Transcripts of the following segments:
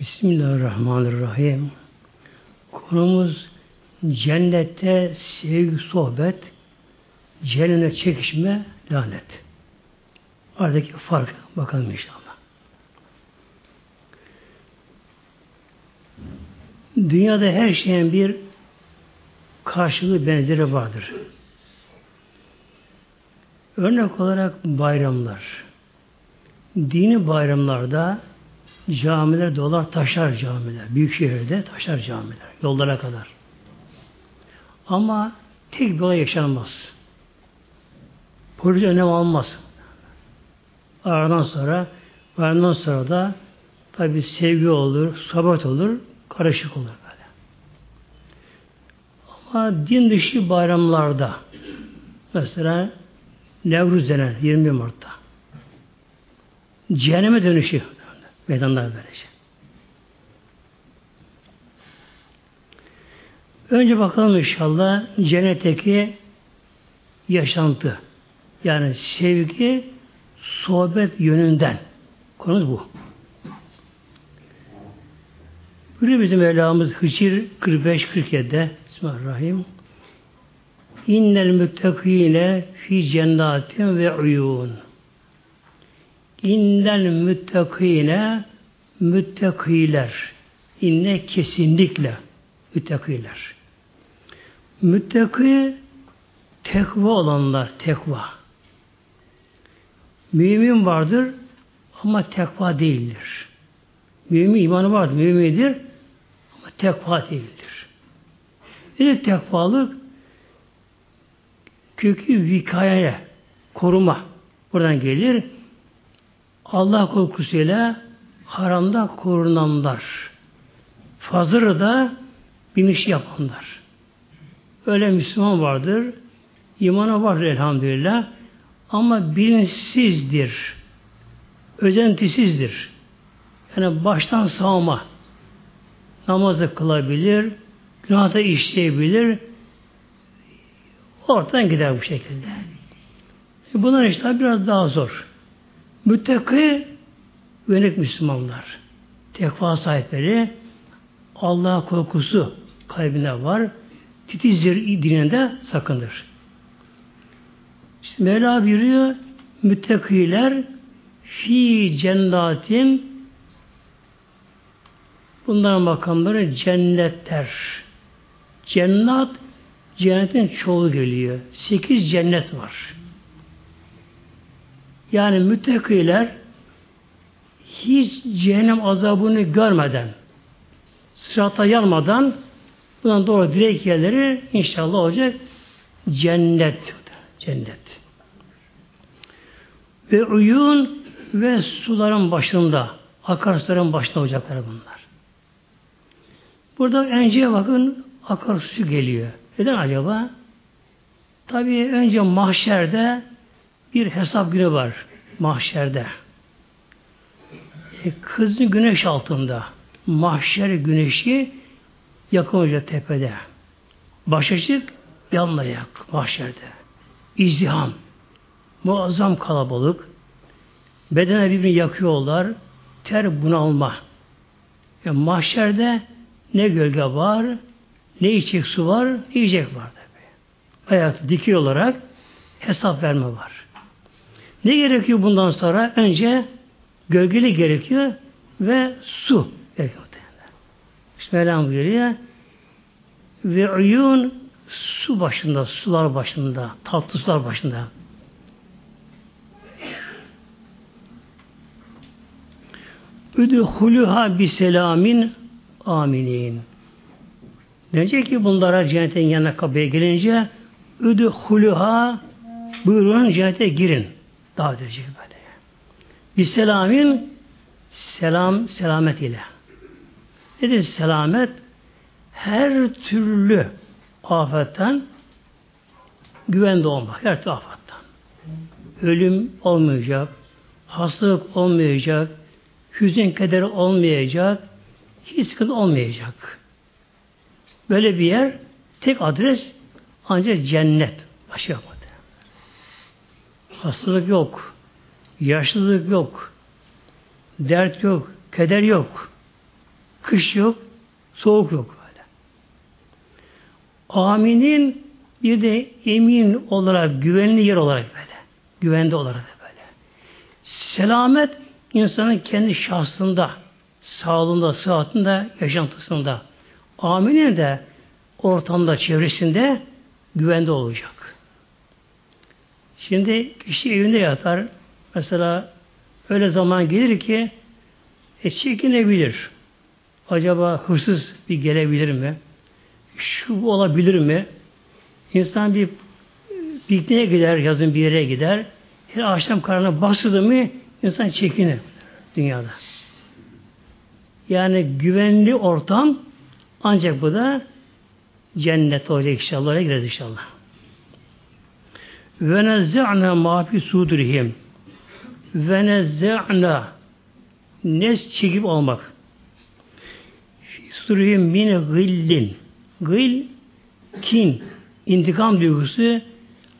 Bismillahirrahmanirrahim. Konumuz cennette sevgi, sohbet, cehenneme çekişme, lanet. Aradaki fark bakalım inşallah. Dünyada her şeyin bir karşılığı benzeri vardır. Örnek olarak bayramlar. Dini bayramlarda camiler dolar taşar camiler. Büyük şehirde taşar camiler. Yollara kadar. Ama tek bir olay yaşanmaz. Polis önem almaz. Aradan sonra bayramdan sonra da tabi sevgi olur, sohbet olur, karışık olur böyle. Ama din dışı bayramlarda mesela Nevruz denen 20 Mart'ta cehenneme dönüşü meydanlar böylece. Önce bakalım inşallah cennetteki yaşantı. Yani sevgi, sohbet yönünden. Konumuz bu. Buyuruyor bizim Mevlamız Hıcir 45-47'de Bismillahirrahmanirrahim. İnnel müttakine fi cennatin ve uyun. İnnel müttakine müttakiler. İnne kesinlikle müttakiler. Müttaki tekva olanlar, tekva. Mümin vardır ama tekva değildir. Mümin imanı vardır, mümindir ama tekva değildir. Bir tekvalık kökü vikayeye, koruma buradan gelir. Allah korkusuyla haramda korunanlar. Fazırı da biniş yapanlar. Öyle Müslüman vardır. İmanı var elhamdülillah. Ama bilinçsizdir. Özentisizdir. Yani baştan sağma. Namazı kılabilir, günah işleyebilir, ortadan gider bu şekilde. Bunlar işte biraz daha zor. Müttaki yönelik Müslümanlar. Tekva sahipleri Allah korkusu kalbine var. Titizdir dininde sakındır. İşte Mevla buyuruyor müttakiler fi cennatin bunların makamları cennetler. Cennet cennetin çoğu geliyor. Sekiz cennet var. Yani müttakiler hiç cehennem azabını görmeden sırata yanmadan bundan doğru direkt yerleri inşallah olacak cennet. Cennet. Ve uyun ve suların başında akarsuların başında olacaklar bunlar. Burada önceye bakın akarsu geliyor. Neden acaba? Tabii önce mahşerde bir hesap günü var. Mahşerde. E, kızın güneş altında. Mahşer güneşi yakın olacak tepede. Başacık yanla yak mahşerde. İzdiham. Muazzam kalabalık. Bedene birbirini yakıyorlar. Ter bunalma. Yani mahşerde ne gölge var, ne içecek su var, yiyecek var tabi. Hayat dikil olarak hesap verme var. Ne gerekiyor bundan sonra? Önce gölgeli gerekiyor ve su gerekiyor. İşte Mevlam buyuruyor ve uyun su başında, sular başında, tatlı sular başında. Üdhuluha bi selamin aminin. Denecek ki bunlara cennetin yanına kapıya gelince üdhuluha buyurun cennete girin. Davet edecek böyle. Bir selamin selam selamet ile. Nedir selamet? Her türlü afetten güvende olmak. Her türlü afetten. Ölüm olmayacak, hastalık olmayacak, hüzün kederi olmayacak, hiç sıkıntı olmayacak. Böyle bir yer tek adres ancak cennet. Başka. Hastalık yok. Yaşlılık yok. Dert yok. Keder yok. kış yok, soğuk yok böyle. Aminin bir de emin olarak, güvenli yer olarak böyle. Güvende olarak böyle. Selamet insanın kendi şahsında, sağlığında, sıhhatinde, yaşantısında. Aminin de ortamda, çevresinde güvende olacak. Şimdi kişi evinde yatar. Mesela öyle zaman gelir ki e, çekinebilir. Acaba hırsız bir gelebilir mi? Şu olabilir mi? İnsan bir pikniğe gider, yazın bir yere gider. Her akşam karnına bastırdı mı insan çekinir dünyada. Yani güvenli ortam ancak bu da cennet olacak inşallah. Oraya gireriz inşallah. Ve nezze'na ma fi sudurihim. Ve nezze'na nes çekip olmak. Sudurihim min gillin. Gıl kin, intikam duygusu,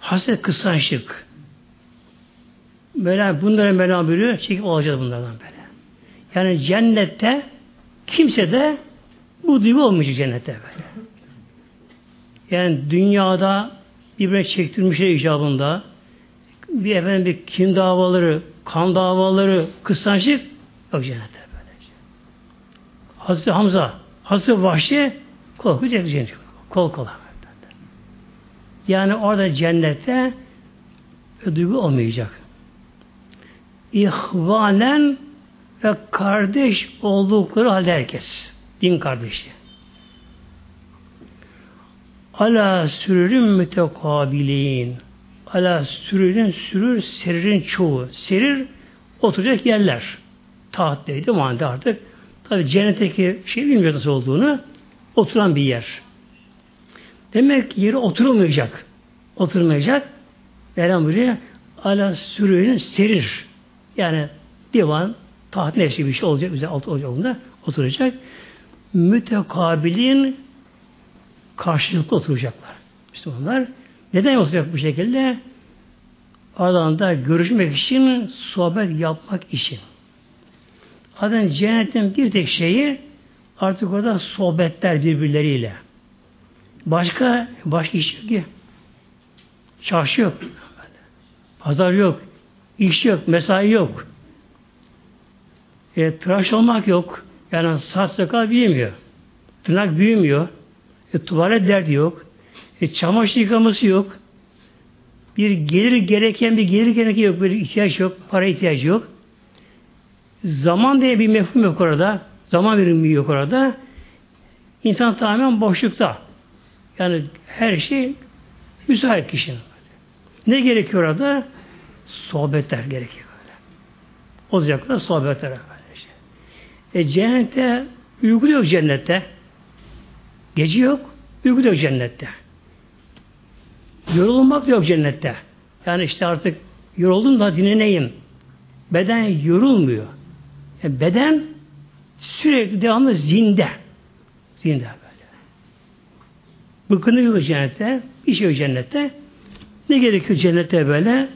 haset kıskançlık. Böyle bunların Mevlam buyuruyor, çekip olacağız bunlardan böyle. Yani cennette kimse de bu duygu olmayacak cennette böyle. Yani dünyada birbirine çektirmişler icabında bir efendim bir kin davaları, kan davaları, kıskançlık yok cennette böyle. Hazreti Hamza, Hazreti Vahşi korkunç cennet. Kol kola. Yani orada cennette duygu olmayacak. İhvanen ve kardeş oldukları halde herkes. Din kardeşi. Ala sürürün mütekabilin. Ala sürürün sürür seririn çoğu. Serir oturacak yerler. Tahtdeydi manda artık. Tabi cennetteki şey bilmiyor nasıl olduğunu. Oturan bir yer. Demek ki yeri oturulmayacak. Oturmayacak. Mevlam buraya ala sürüğünün serir. Yani divan, taht nefsi bir şey olacak. Güzel altı olacak oturacak. Mütekabilin karşılıklı oturacaklar. Müslümanlar. Neden oturacak bu şekilde? Aralarında görüşmek için, sohbet yapmak için. Zaten cennetin bir tek şeyi artık orada sohbetler birbirleriyle. Başka başka iş yok ki. Çarşı yok. Pazar yok. iş yok. Mesai yok. E, tıraş olmak yok. Yani saç sakal büyümüyor. Tırnak büyümüyor. E, tuvalet derdi yok. E, çamaşır yıkaması yok. Bir gelir gereken bir gelir gereken yok. Bir ihtiyaç yok. Para ihtiyacı yok. Zaman diye bir mefhum yok orada. Zaman birimi yok orada. İnsan tamamen boşlukta. Yani her şey müsait kişinin. Ne gerekiyor orada? Sohbetler gerekiyor. Böyle. Olacaklar sohbetler. Böylece. E cennette uyku yok cennette. Gece yok, uyku yok cennette. Yorulmak yok cennette. Yani işte artık yoruldum da dinleneyim. Beden yorulmuyor. E beden sürekli devamlı zinde. Zinde. Bıkını yok cennette. Bir şey yok cennette. Ne gerekiyor cennette böyle?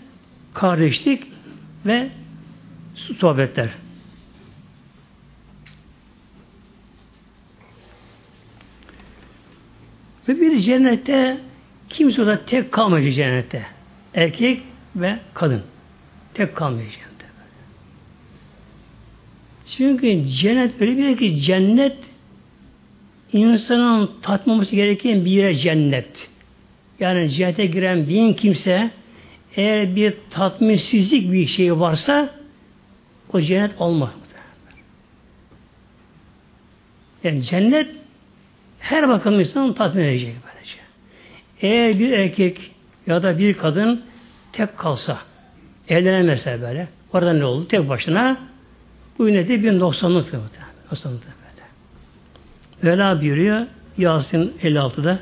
Kardeşlik ve sohbetler. Ve bir cennette kimse orada tek kalmayacak cennette. Erkek ve kadın. Tek kalmayacak cennette. Çünkü cennet öyle bir ki cennet insanın tatmaması gereken bir yere cennet. Yani cennete giren bin kimse eğer bir tatminsizlik bir şey varsa o cennet olmaz. Yani cennet her bakım insanı tatmin edecek böylece. Eğer bir erkek ya da bir kadın tek kalsa, evlenemezse böyle, orada ne oldu? Tek başına bu de bir noksanlıktır. Noksanlıktır. Vela buyuruyor Yasin 56'da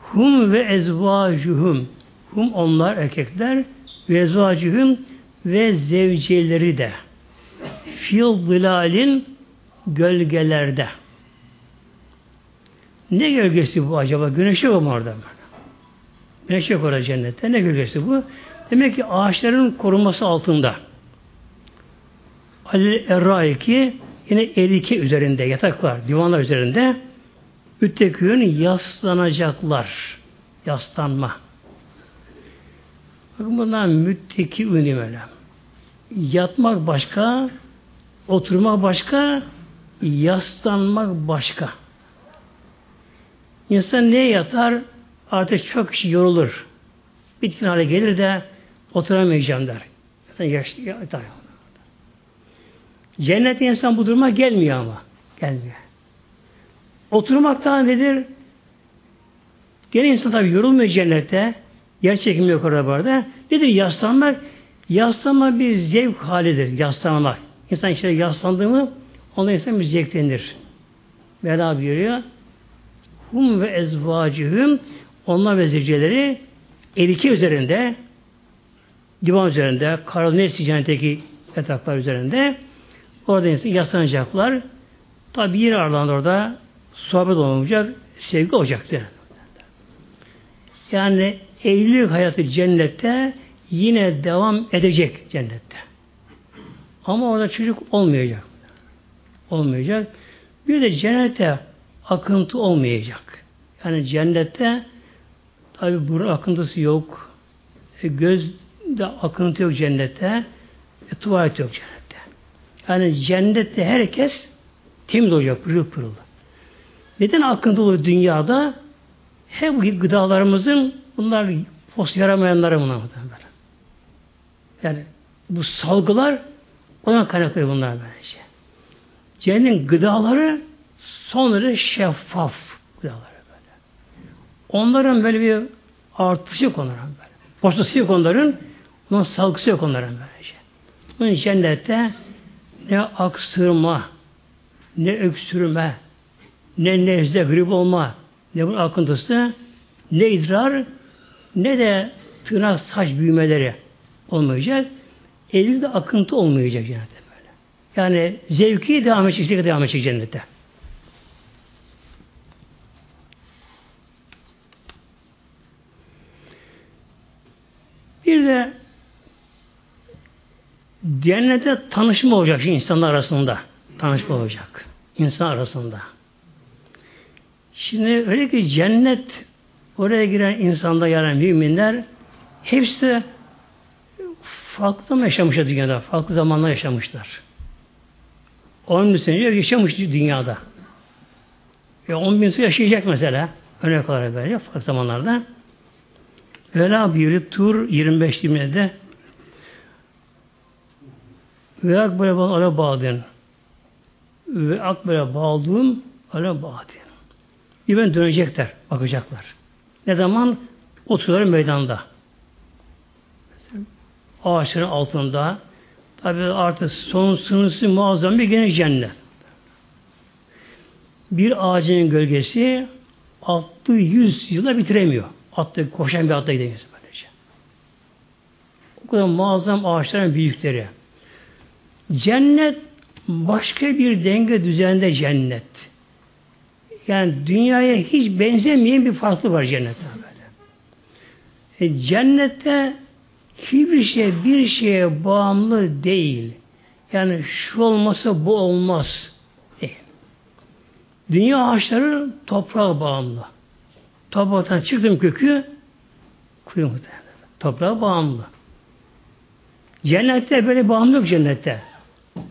Hum ve ezvacuhum Hum onlar erkekler ve ezvacuhum ve zevceleri de fil zilalin gölgelerde ne gölgesi bu acaba? Güneş yok mu orada? Güneş yok orada cennette. Ne gölgesi bu? Demek ki ağaçların korunması altında. Ali Erraiki yine erike üzerinde yataklar, divanlar üzerinde müttekün yaslanacaklar. Yaslanma. Bakın bunlar mütteki ünlü Yatmak başka, oturmak başka, yaslanmak başka. İnsan neye yatar? Artık çok kişi yorulur. Bitkin hale gelir de oturamayacağım der. Sen yaş, yatar. Cennet insan bu duruma gelmiyor ama. Gelmiyor. Oturmaktan nedir? Gene insan tabi yorulmuyor cennette. Yer çekimi yok orada burada. Nedir yaslanmak? Yaslanma bir zevk halidir. Yaslanmak. İnsan işte yaslandığı mı onda insan bir zevklenir. Mevla buyuruyor. Hum ve ezvacihüm onlar ve zevceleri erike üzerinde divan üzerinde, Karol Nefsi cennetteki yataklar üzerinde orada yaslanacaklar. Tabi yer aralarında orada sohbet olmayacak, sevgi olacaktır. Yani evlilik hayatı cennette yine devam edecek cennette. Ama orada çocuk olmayacak. Olmayacak. Bir de cennette akıntı olmayacak. Yani cennette tabi burun akıntısı yok. E, gözde akıntı yok cennette. E, tuvalet yok cennette. Yani cennette herkes temiz olacak, pırıl pırıl. Neden akıntı oluyor dünyada? Hep gıdalarımızın bunlar fos yaramayanları bunlar. Yani bu salgılar ona kaynaklı bunlar böylece. Cennetin gıdaları son derece şeffaf. Onların böyle bir artışı yok onların böyle. Boşlusu yok onların. Onun salgısı yok onların böylece. Bunun cennette ne aksırma, ne öksürme, ne nezle, grip olma, ne bunun akıntısı, ne idrar, ne de tırnak saç büyümeleri olmayacak. Elde akıntı olmayacak cennette böyle. Yani zevki devam edecek, devam edecek cennette. Bir de cennette tanışma olacak insanlar arasında. Tanışma olacak. insan arasında. Şimdi öyle ki cennet oraya giren insanda yani müminler hepsi farklı zaman yaşamışlar dünyada. Farklı zamanlar yaşamışlar. 10 bin sene yaşamış dünyada. Ve 10 bin sene yaşayacak mesela. Örnek olarak böyle farklı zamanlarda. Vela buyuruyor Tur 25-20'de ve akbere ala bağdın ve akbere bağdın ala bağdın İben dönecekler, bakacaklar. Ne zaman? Oturuyorlar meydanda. Ağaçların altında tabi artık son sınırsız muazzam bir geniş cennet. Bir ağacın gölgesi altı yüz yıla bitiremiyor. Attı, koşan bir atta gidemiyor böylece. O kadar muazzam ağaçların büyükleri. Cennet başka bir denge düzeninde cennet. Yani dünyaya hiç benzemeyen bir farklı var cennette böyle. E, cennette hiçbir şey bir şeye bağımlı değil. Yani şu olmasa bu olmaz. Değil. Dünya ağaçları toprağa bağımlı. Topraktan çıktım kökü kuyu. Toprağa bağımlı. Cennette böyle bağımlı yok cennette.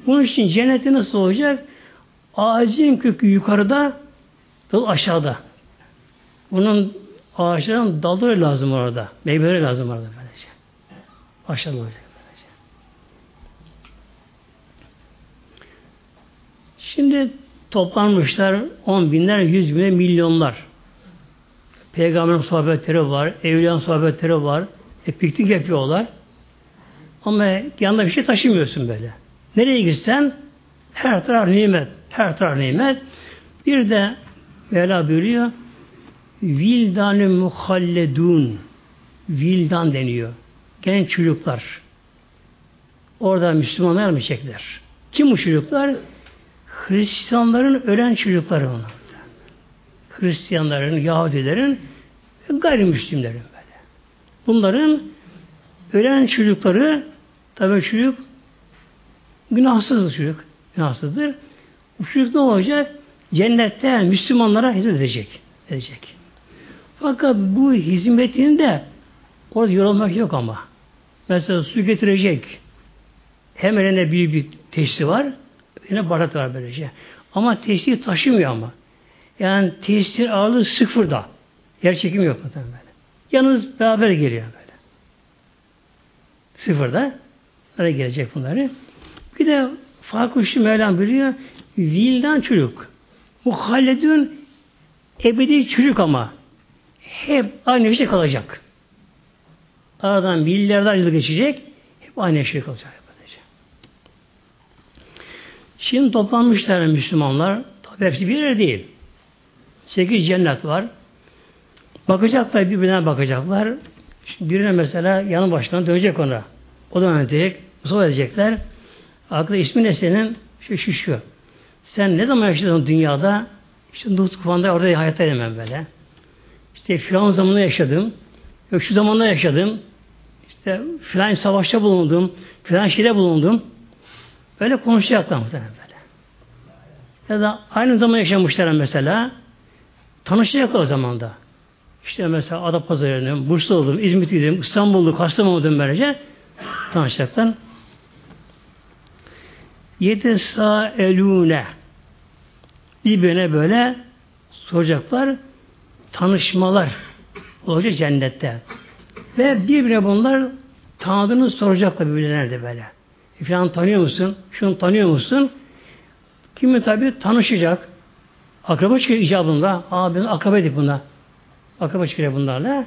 Bunun için cennette nasıl olacak? Ağacın kökü yukarıda, Dal aşağıda. Bunun ağaçların dalları lazım orada. Meyveleri lazım orada böylece. Aşağıda olacak. Şimdi toplanmışlar on binler, yüz binler, milyonlar. Peygamberin sohbetleri var, evliyanın sohbetleri var. E, piknik yapıyorlar. Ama yanında bir şey taşımıyorsun böyle. Nereye gitsen her taraf nimet, her taraf nimet. Bir de Mevla buyuruyor Vildanı muhalledun Vildan deniyor. Genç çocuklar. Orada Müslümanlar mı çekler? Kim bu çocuklar? Hristiyanların ölen çocukları onlar. Hristiyanların, Yahudilerin gayrimüslimlerin böyle. Bunların ölen çocukları tabi çocuk günahsız çocuk. Günahsızdır. Bu çocuk ne olacak? Cennette Müslümanlara hizmet edecek. edecek. Fakat bu hizmetinde orada yorulmak yok ama. Mesela su getirecek. Hem elinde büyük bir teşhisi var. Yine barat var böylece. Ama teşhisi taşımıyor ama. Yani tesir ağırlığı sıfırda. Yer çekimi yok böyle. Yalnız beraber geliyor böyle. Sıfırda. Böyle gelecek bunları. Bir de farklı şu Mevlam biliyor. Vildan çocuk. Muhalledün ebedi çocuk ama. Hep aynı şey kalacak. Aradan milyarlar yıl geçecek. Hep aynı şey kalacak. Şimdi toplanmışlar Müslümanlar. Tabi hepsi bir yer değil. Sekiz cennet var. Bakacaklar birbirine bakacaklar. Şimdi birine mesela yanı başından dönecek ona. O da ödeyecek. Sonra edecekler. Aklı ismi ne senin? Şu şu şu. Sen ne zaman yaşadın dünyada? İşte Nuh tufanında orada hayatta edemem böyle. İşte filan zamanında yaşadım. Yok şu zamanda yaşadım. İşte filan savaşta bulundum. Filan şeyde bulundum. Böyle konuşacaklar muhtemelen böyle. Ya da aynı zaman yaşamışlar mesela. Tanışacaklar o zamanda. İşte mesela Adapazarı'nın, Bursa oldum, İzmit'iydim, İstanbul'du, Kastamonu'dum böylece tanışacaklar. Yedi elune birbirine böyle soracaklar tanışmalar olacak cennette. Ve birbirine bunlar tanıdığını soracaklar birbirlerine de böyle. E falan tanıyor musun? Şunu tanıyor musun? Kimi tabi tanışacak. Akraba çıkıyor icabında. Aa biz akraba edik bunda. Akraba çıkıyor bunlarla.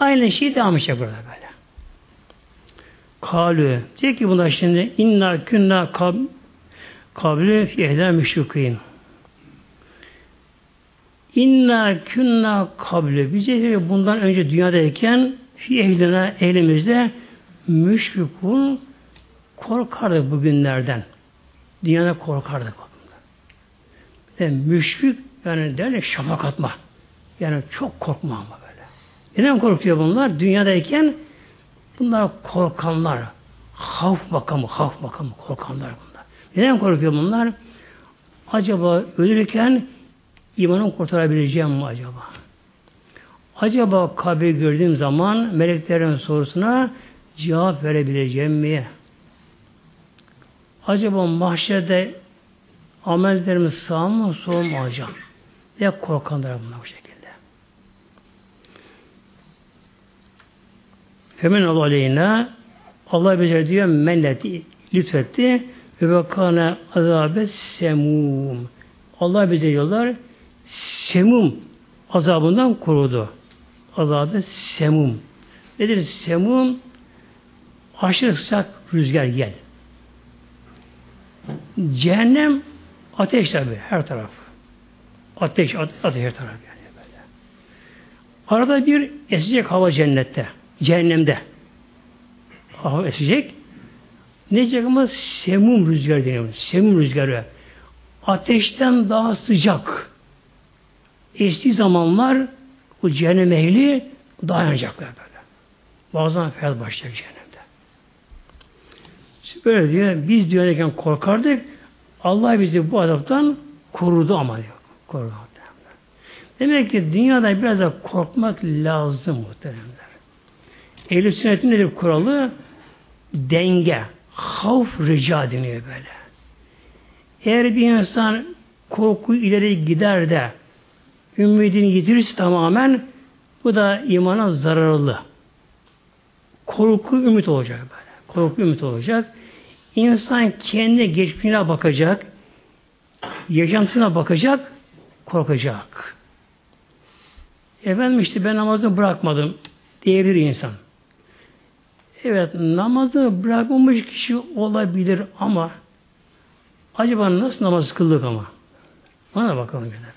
Aynı şeyi devam edecek burada böyle. Kalü. Diyor ki bunlar şimdi inna künna kab kabli fi müşrikin. İnna künna kabli. Bize bundan önce dünyadayken fi ehline elimizde müşrikun korkardık bugünlerden. Dünyada korkardık. Ve müşrik yani derler şafak atma. Yani çok korkma ama böyle. Neden korkuyor bunlar? Dünyadayken bunlar korkanlar. Havf makamı, havf makamı korkanlar bunlar. Neden korkuyor bunlar? Acaba ölürken imanı kurtarabileceğim mi acaba? Acaba kabri gördüğüm zaman meleklerin sorusuna cevap verebileceğim mi? Acaba mahşerde amellerimiz sağ mı sol mu olacak? Ve korkanlar bunlar bu şekilde. Femen aleyhine Allah bize diyor melleti lütfetti ve bekane azabet semum. Allah bize diyorlar semum azabından korudu. Azabı semum. Nedir semum? Aşırı sıcak rüzgar gel. Cehennem ateş tabi her taraf. Ateş, ateş her taraf yani böyle. Arada bir esecek hava cennette, cehennemde. Hava esecek. Ne diyecek ama semum rüzgar deniyor. Semum rüzgarı. Ateşten daha sıcak estiği zamanlar bu cehennem ehli dayanacaklar böyle. Bazen feryat başlayacak cehennemde. Böyle diyor, biz dünyadayken korkardık, Allah bizi bu azaptan korudu ama diyor. Korudu. Demek ki dünyada biraz da korkmak lazım muhteremler. Ehl-i sünnetin nedir kuralı? Denge. Havf rica deniyor böyle. Eğer bir insan korku ileri gider de ümidini yitirirse tamamen bu da imana zararlı. Korku ümit olacak böyle. Korku ümit olacak. İnsan kendi geçmişine bakacak, yaşantısına bakacak, korkacak. Efendim işte ben namazı bırakmadım diyebilir insan. Evet namazı bırakmamış kişi olabilir ama acaba nasıl namaz kıldık ama? Bana bakalım yine.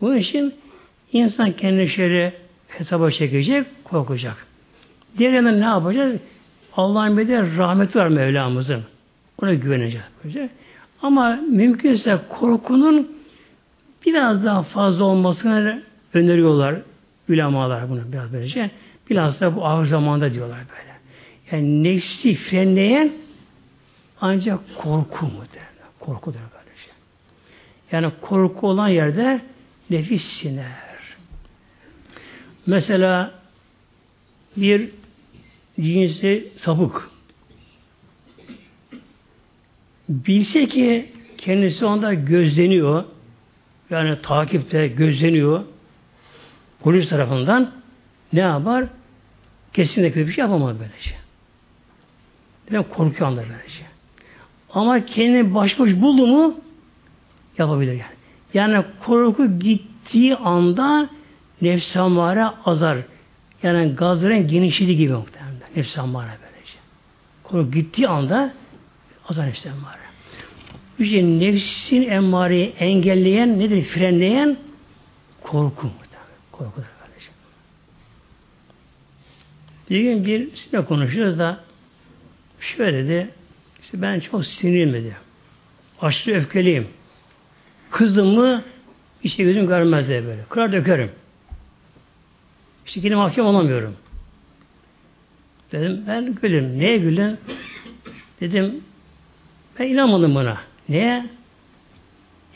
Bu için insan kendi şöyle hesaba çekecek, korkacak. Diğer yandan ne yapacağız? Allah'ın bir de rahmeti var Mevlamızın. Ona güveneceğiz. Ama mümkünse korkunun biraz daha fazla olmasını öneriyorlar ulemalar bunu biraz böylece. Biraz da bu ağır zamanda diyorlar böyle. Yani nefsi frenleyen Ancak korku mu derler. Korkudur kardeşim. Yani korku olan yerde nefis siner. Mesela bir cinsi sapık bilse ki kendisi onda gözleniyor yani takipte gözleniyor polis tarafından ne yapar? Kesinlikle bir şey yapamaz böylece. Neden korkuyor anda böylece. Ama kendini baş baş buldu mu yapabilir yani. Yani korku gittiği anda nefs azar. Yani gazların genişliği gibi muhtemelen. Nefs amare böylece. Korku gittiği anda azar nefs amare. İşte nefsin emmareyi engelleyen nedir? Frenleyen korku. Korkudur kardeşim. Bir gün bir sizinle konuşuyoruz da şöyle dedi işte ben çok sinirliyim dedi. Aşırı öfkeliyim. Kızdım mı işte gözüm görmez diye böyle. Kırar dökerim. İşte yine mahkum olamıyorum. Dedim ben gülüm. Neye gülün? Dedim ben inanmadım buna. Niye?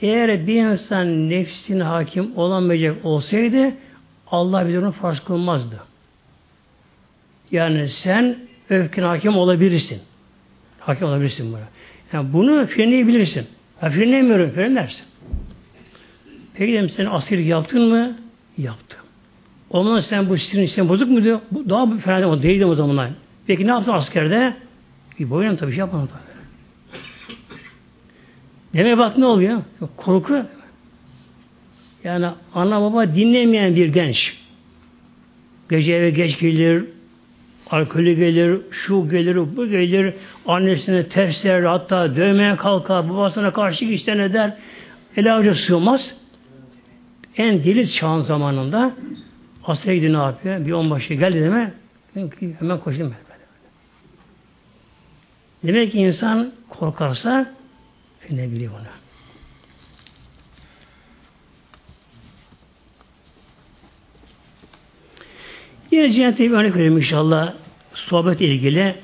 Eğer bir insan nefsine hakim olamayacak olsaydı Allah bize onu farz kılmazdı. Yani sen öfkene hakim olabilirsin. Hakim olabilirsin buna. Yani bunu frenleyebilirsin. Ha frenleyemiyorum, frenlersin. Peki dedim sen askerlik yaptın mı? Yaptım. O zaman sen bu sinirin sen bozuk muydu? Bu daha fena o değildi o zamanlar. Peki ne yaptın askerde? Bir boyunum tabii şey yapmadım tabii. Demeye bak ne oluyor? Korku. Yani ana baba dinlemeyen bir genç. Gece eve geç gelir, alkolü gelir, şu gelir, bu gelir, annesine tersler, hatta dövmeye kalkar, babasına karşı işten eder, ele avuca sığmaz. En deli çağın zamanında askere gidiyor ne yapıyor? Bir onbaşı geldi deme, hemen koştum. Demek ki insan korkarsa ne biliyor onu. Yine cennete bir örnek vereyim inşallah sohbet ilgili.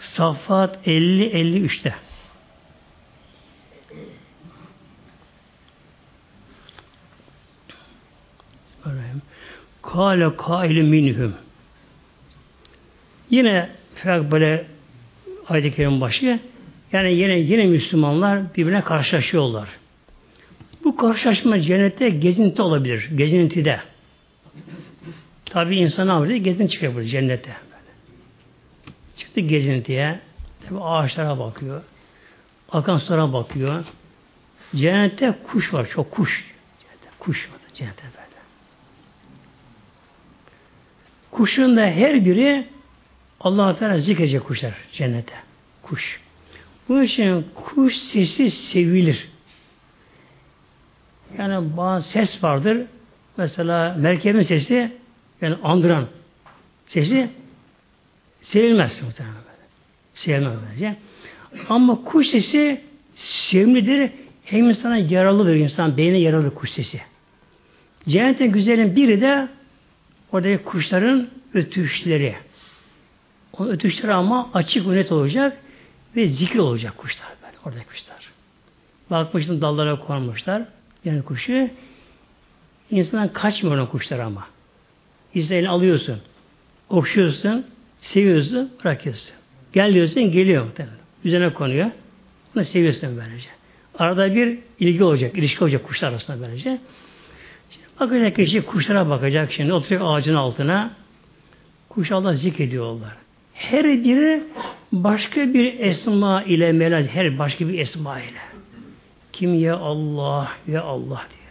Safat 50-53'te. Kale kailu minhum. Yine böyle ayet-i başı yani yine yine Müslümanlar birbirine karşılaşıyorlar. Bu karşılaşma cennette gezinti olabilir. Gezintide. Tabi insan avcı gezin çıkıyor burada cennette. Çıktı gezintiye. Tabi ağaçlara bakıyor. Akan sulara bakıyor. Cennette kuş var. Çok kuş. Cennette, kuş var. Cennette böyle. Kuşun da her biri Allah Teala zikredecek kuşlar cennete. Kuş. Bu için kuş sesi sevilir. Yani bazı ses vardır. Mesela merkebin sesi yani andıran sesi sevilmez muhtemelen. Sevilmez bence. Ama kuş sesi sevimlidir. Hem insana yaralıdır. insan beyne yaralı kuş sesi. Cennetin güzelin biri de oradaki kuşların ötüşleri. O ötüşleri ama açık ve net olacak ve zikir olacak kuşlar böyle. Orada kuşlar. Bakmıştım dallara konmuşlar. Yani kuşu insandan kaçmıyor o kuşlar ama. İzlerini alıyorsun. Okşuyorsun. Seviyorsun. Bırakıyorsun. Gel diyorsun. Geliyor muhtemelen. Üzerine konuyor. Bunu seviyorsun böylece. Arada bir ilgi olacak. ilişki olacak kuşlar arasında böylece. Şimdi bakacak kişi kuşlara bakacak. Şimdi oturuyor ağacın altına. Kuş Allah zikrediyorlar. Her biri başka bir esma ile melaz, her başka bir esma ile. Kim ya Allah, ya Allah diye.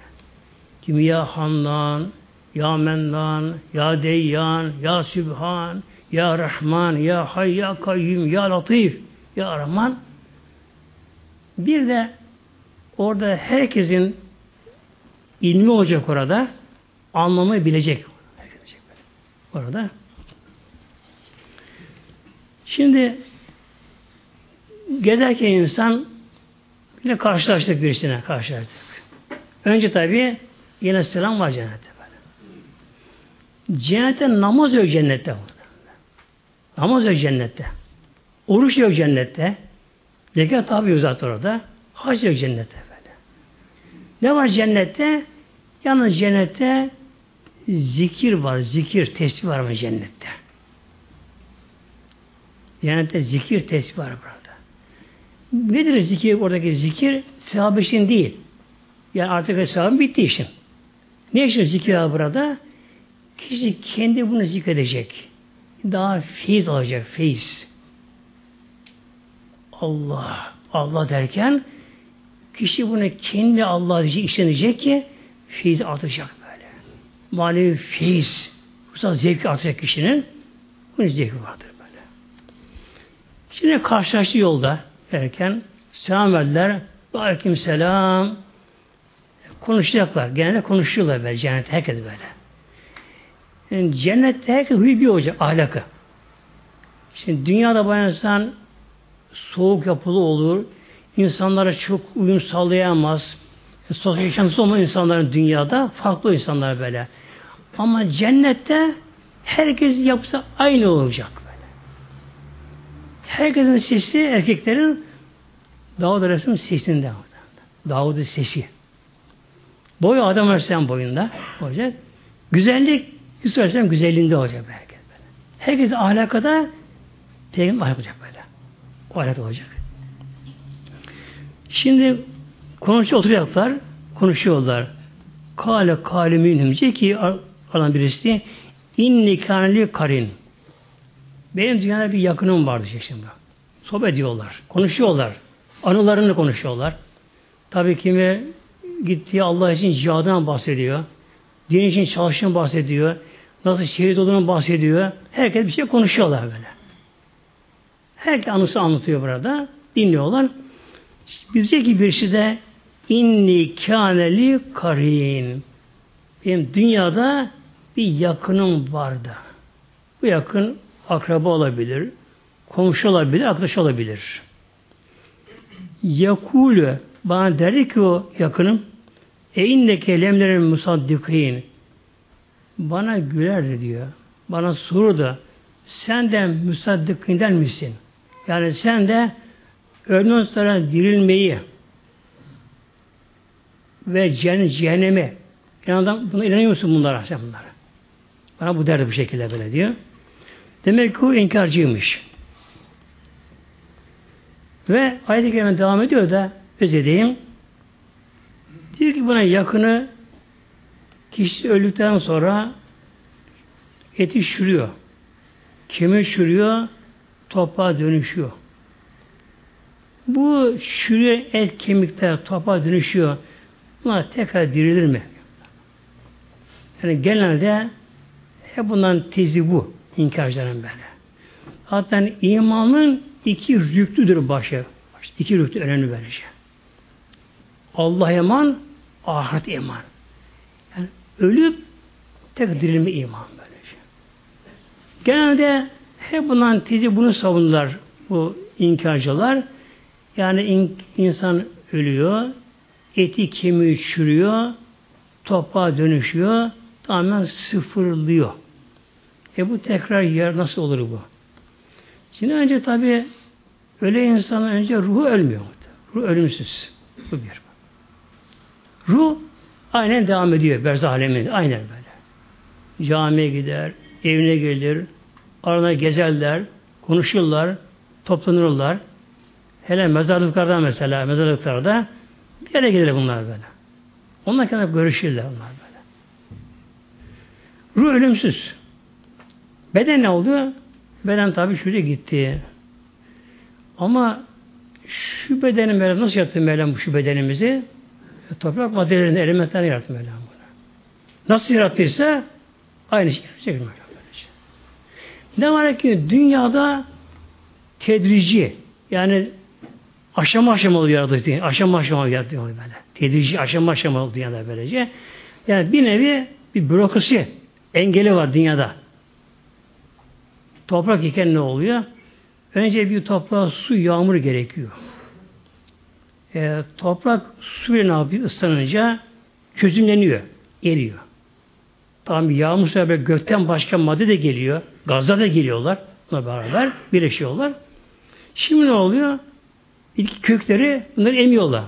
Kim ya Handan, ya Mennan, ya Deyyan, ya Sübhan, ya Rahman, ya Hay, ya Kayyum, ya Latif, ya Rahman. Bir de orada herkesin ilmi olacak orada, anlamı bilecek. Orada Şimdi gezerken insan yine karşılaştık birisine karşılaştık. Önce tabi yine selam var cennette böyle. Cennette namaz yok cennette. Namaz yok cennette. Oruç yok cennette. Zekat tabi zaten orada. Hac yok cennette. Ne var cennette? Yalnız cennette zikir var, zikir, tesbih var mı cennette? Cennette zikir, tesbih var burada. Nedir zikir? Oradaki zikir sevap için değil. Yani artık sevabın bitti işin. Ne için zikir var burada? Kişi kendi bunu zikredecek. Daha feyiz alacak, feyiz. Allah, Allah derken kişi bunu kendi Allah diyecek, işlenecek ki feyiz artacak böyle. Manevi feyiz. Ruhsal zevki artacak kişinin. Bunun zevki vardır böyle. Şimdi karşılaştı yolda derken selam verdiler. Aleyküm selam. Konuşacaklar. Genelde konuşuyorlar böyle cennet herkes böyle. Yani cennette herkes huyu bir olacak ahlakı. Şimdi dünyada bayan insan soğuk yapılı olur. İnsanlara çok uyum sağlayamaz. Sosyal yaşantısı olmayan insanların dünyada farklı insanlar böyle. Ama cennette herkes yapsa aynı olacak böyle. Herkesin sesi erkeklerin Davud Aleyhisselam sesinde. Davud'un sesi. Boyu Adam Aleyhisselam boyunda olacak. Güzellik Yusuf Aleyhisselam güzelliğinde olacak herkes böyle. Herkes ahlakada peygamber ahlak olacak böyle. O ahlak olacak. Şimdi konuşuyor oturacaklar, konuşuyorlar. Kale kale minhum ki alan birisi inni kaneli karin. Benim dünyada bir yakınım vardı şimdi. Sohbet ediyorlar, konuşuyorlar. Anılarını konuşuyorlar. Tabii kimi gittiği Allah için cihadan bahsediyor. Din için çalıştığını bahsediyor. Nasıl şehit olduğunu bahsediyor. Herkes bir şey konuşuyorlar böyle. Herkes anısı anlatıyor burada. Dinliyorlar. Bizce ki birisi de inni kâneli karin. Benim dünyada bir yakınım vardı. Bu yakın akraba olabilir, komşu olabilir, arkadaş olabilir. Yakulü bana derdi ki o yakınım e inneke lemlerin musaddikin bana gülerdi diyor. Bana sorurdu. Sen de müsaddikinden misin? Yani sen de ölümden sonra dirilmeyi ve cennet, cehenneme inandan, buna inanıyor musun bunlara? Sen bunlara. Bana bu derdi bu şekilde böyle diyor. Demek ki o inkarcıymış. Ve ayet-i kerime devam ediyor da öz edeyim. Diyor ki buna yakını kişi öldükten sonra eti çürüyor. Kemik çürüyor, toprağa dönüşüyor. Bu çürüyen et kemikler toprağa dönüşüyor. Bunlar tekrar dirilir mi? Yani genelde hep bundan tezi bu. İnkarcıların böyle. Hatta imanın iki rüktüdür başı. İki rüktü önemli böylece. Allah iman, ahiret iman. Yani ölüp tek dirilme iman böylece. Genelde hep bundan tezi bunu savunurlar bu inkarcılar. Yani in, insan ölüyor, eti kemiği çürüyor, toprağa dönüşüyor, tamamen sıfırlıyor. E bu tekrar yer nasıl olur bu? Şimdi önce tabi öyle insanın önce ruhu ölmüyor. Ruh ölümsüz. Bu bir. Ruh aynen devam ediyor berzah aleminde. Aynen böyle. Camiye gider, evine gelir, arada gezerler, konuşurlar, toplanırlar. Hele mezarlıklarda mesela, mezarlıklarda bir yere gelir bunlar böyle. Onlar kadar görüşürler onlar böyle. Ruh ölümsüz. Beden ne oldu? Beden tabi şuraya gitti. Ama şu bedeni Mevlam nasıl yaptı Mevlam şu bedenimizi? Toprak maddelerini, elementlerini yarattı Mevlam bunu. Nasıl yarattıysa aynı şey yapacak Mevlam. Ne var ki dünyada tedrici yani aşama aşama oluyor yaratılış Aşama aşama yaratılıyor böyle. Tedrici aşama aşama oldu dünyada böylece. Yani bir nevi bir bürokrasi engeli var dünyada. Toprak iken ne oluyor? Önce bir toprağa su, yağmur gerekiyor. E, toprak suyla ne yapıyor? Islanınca çözümleniyor, eriyor. Tamam yağmur sebebi gökten başka madde de geliyor. Gazlar da geliyorlar. Buna beraber birleşiyorlar. Şimdi ne oluyor? Bitki kökleri bunları emiyorlar.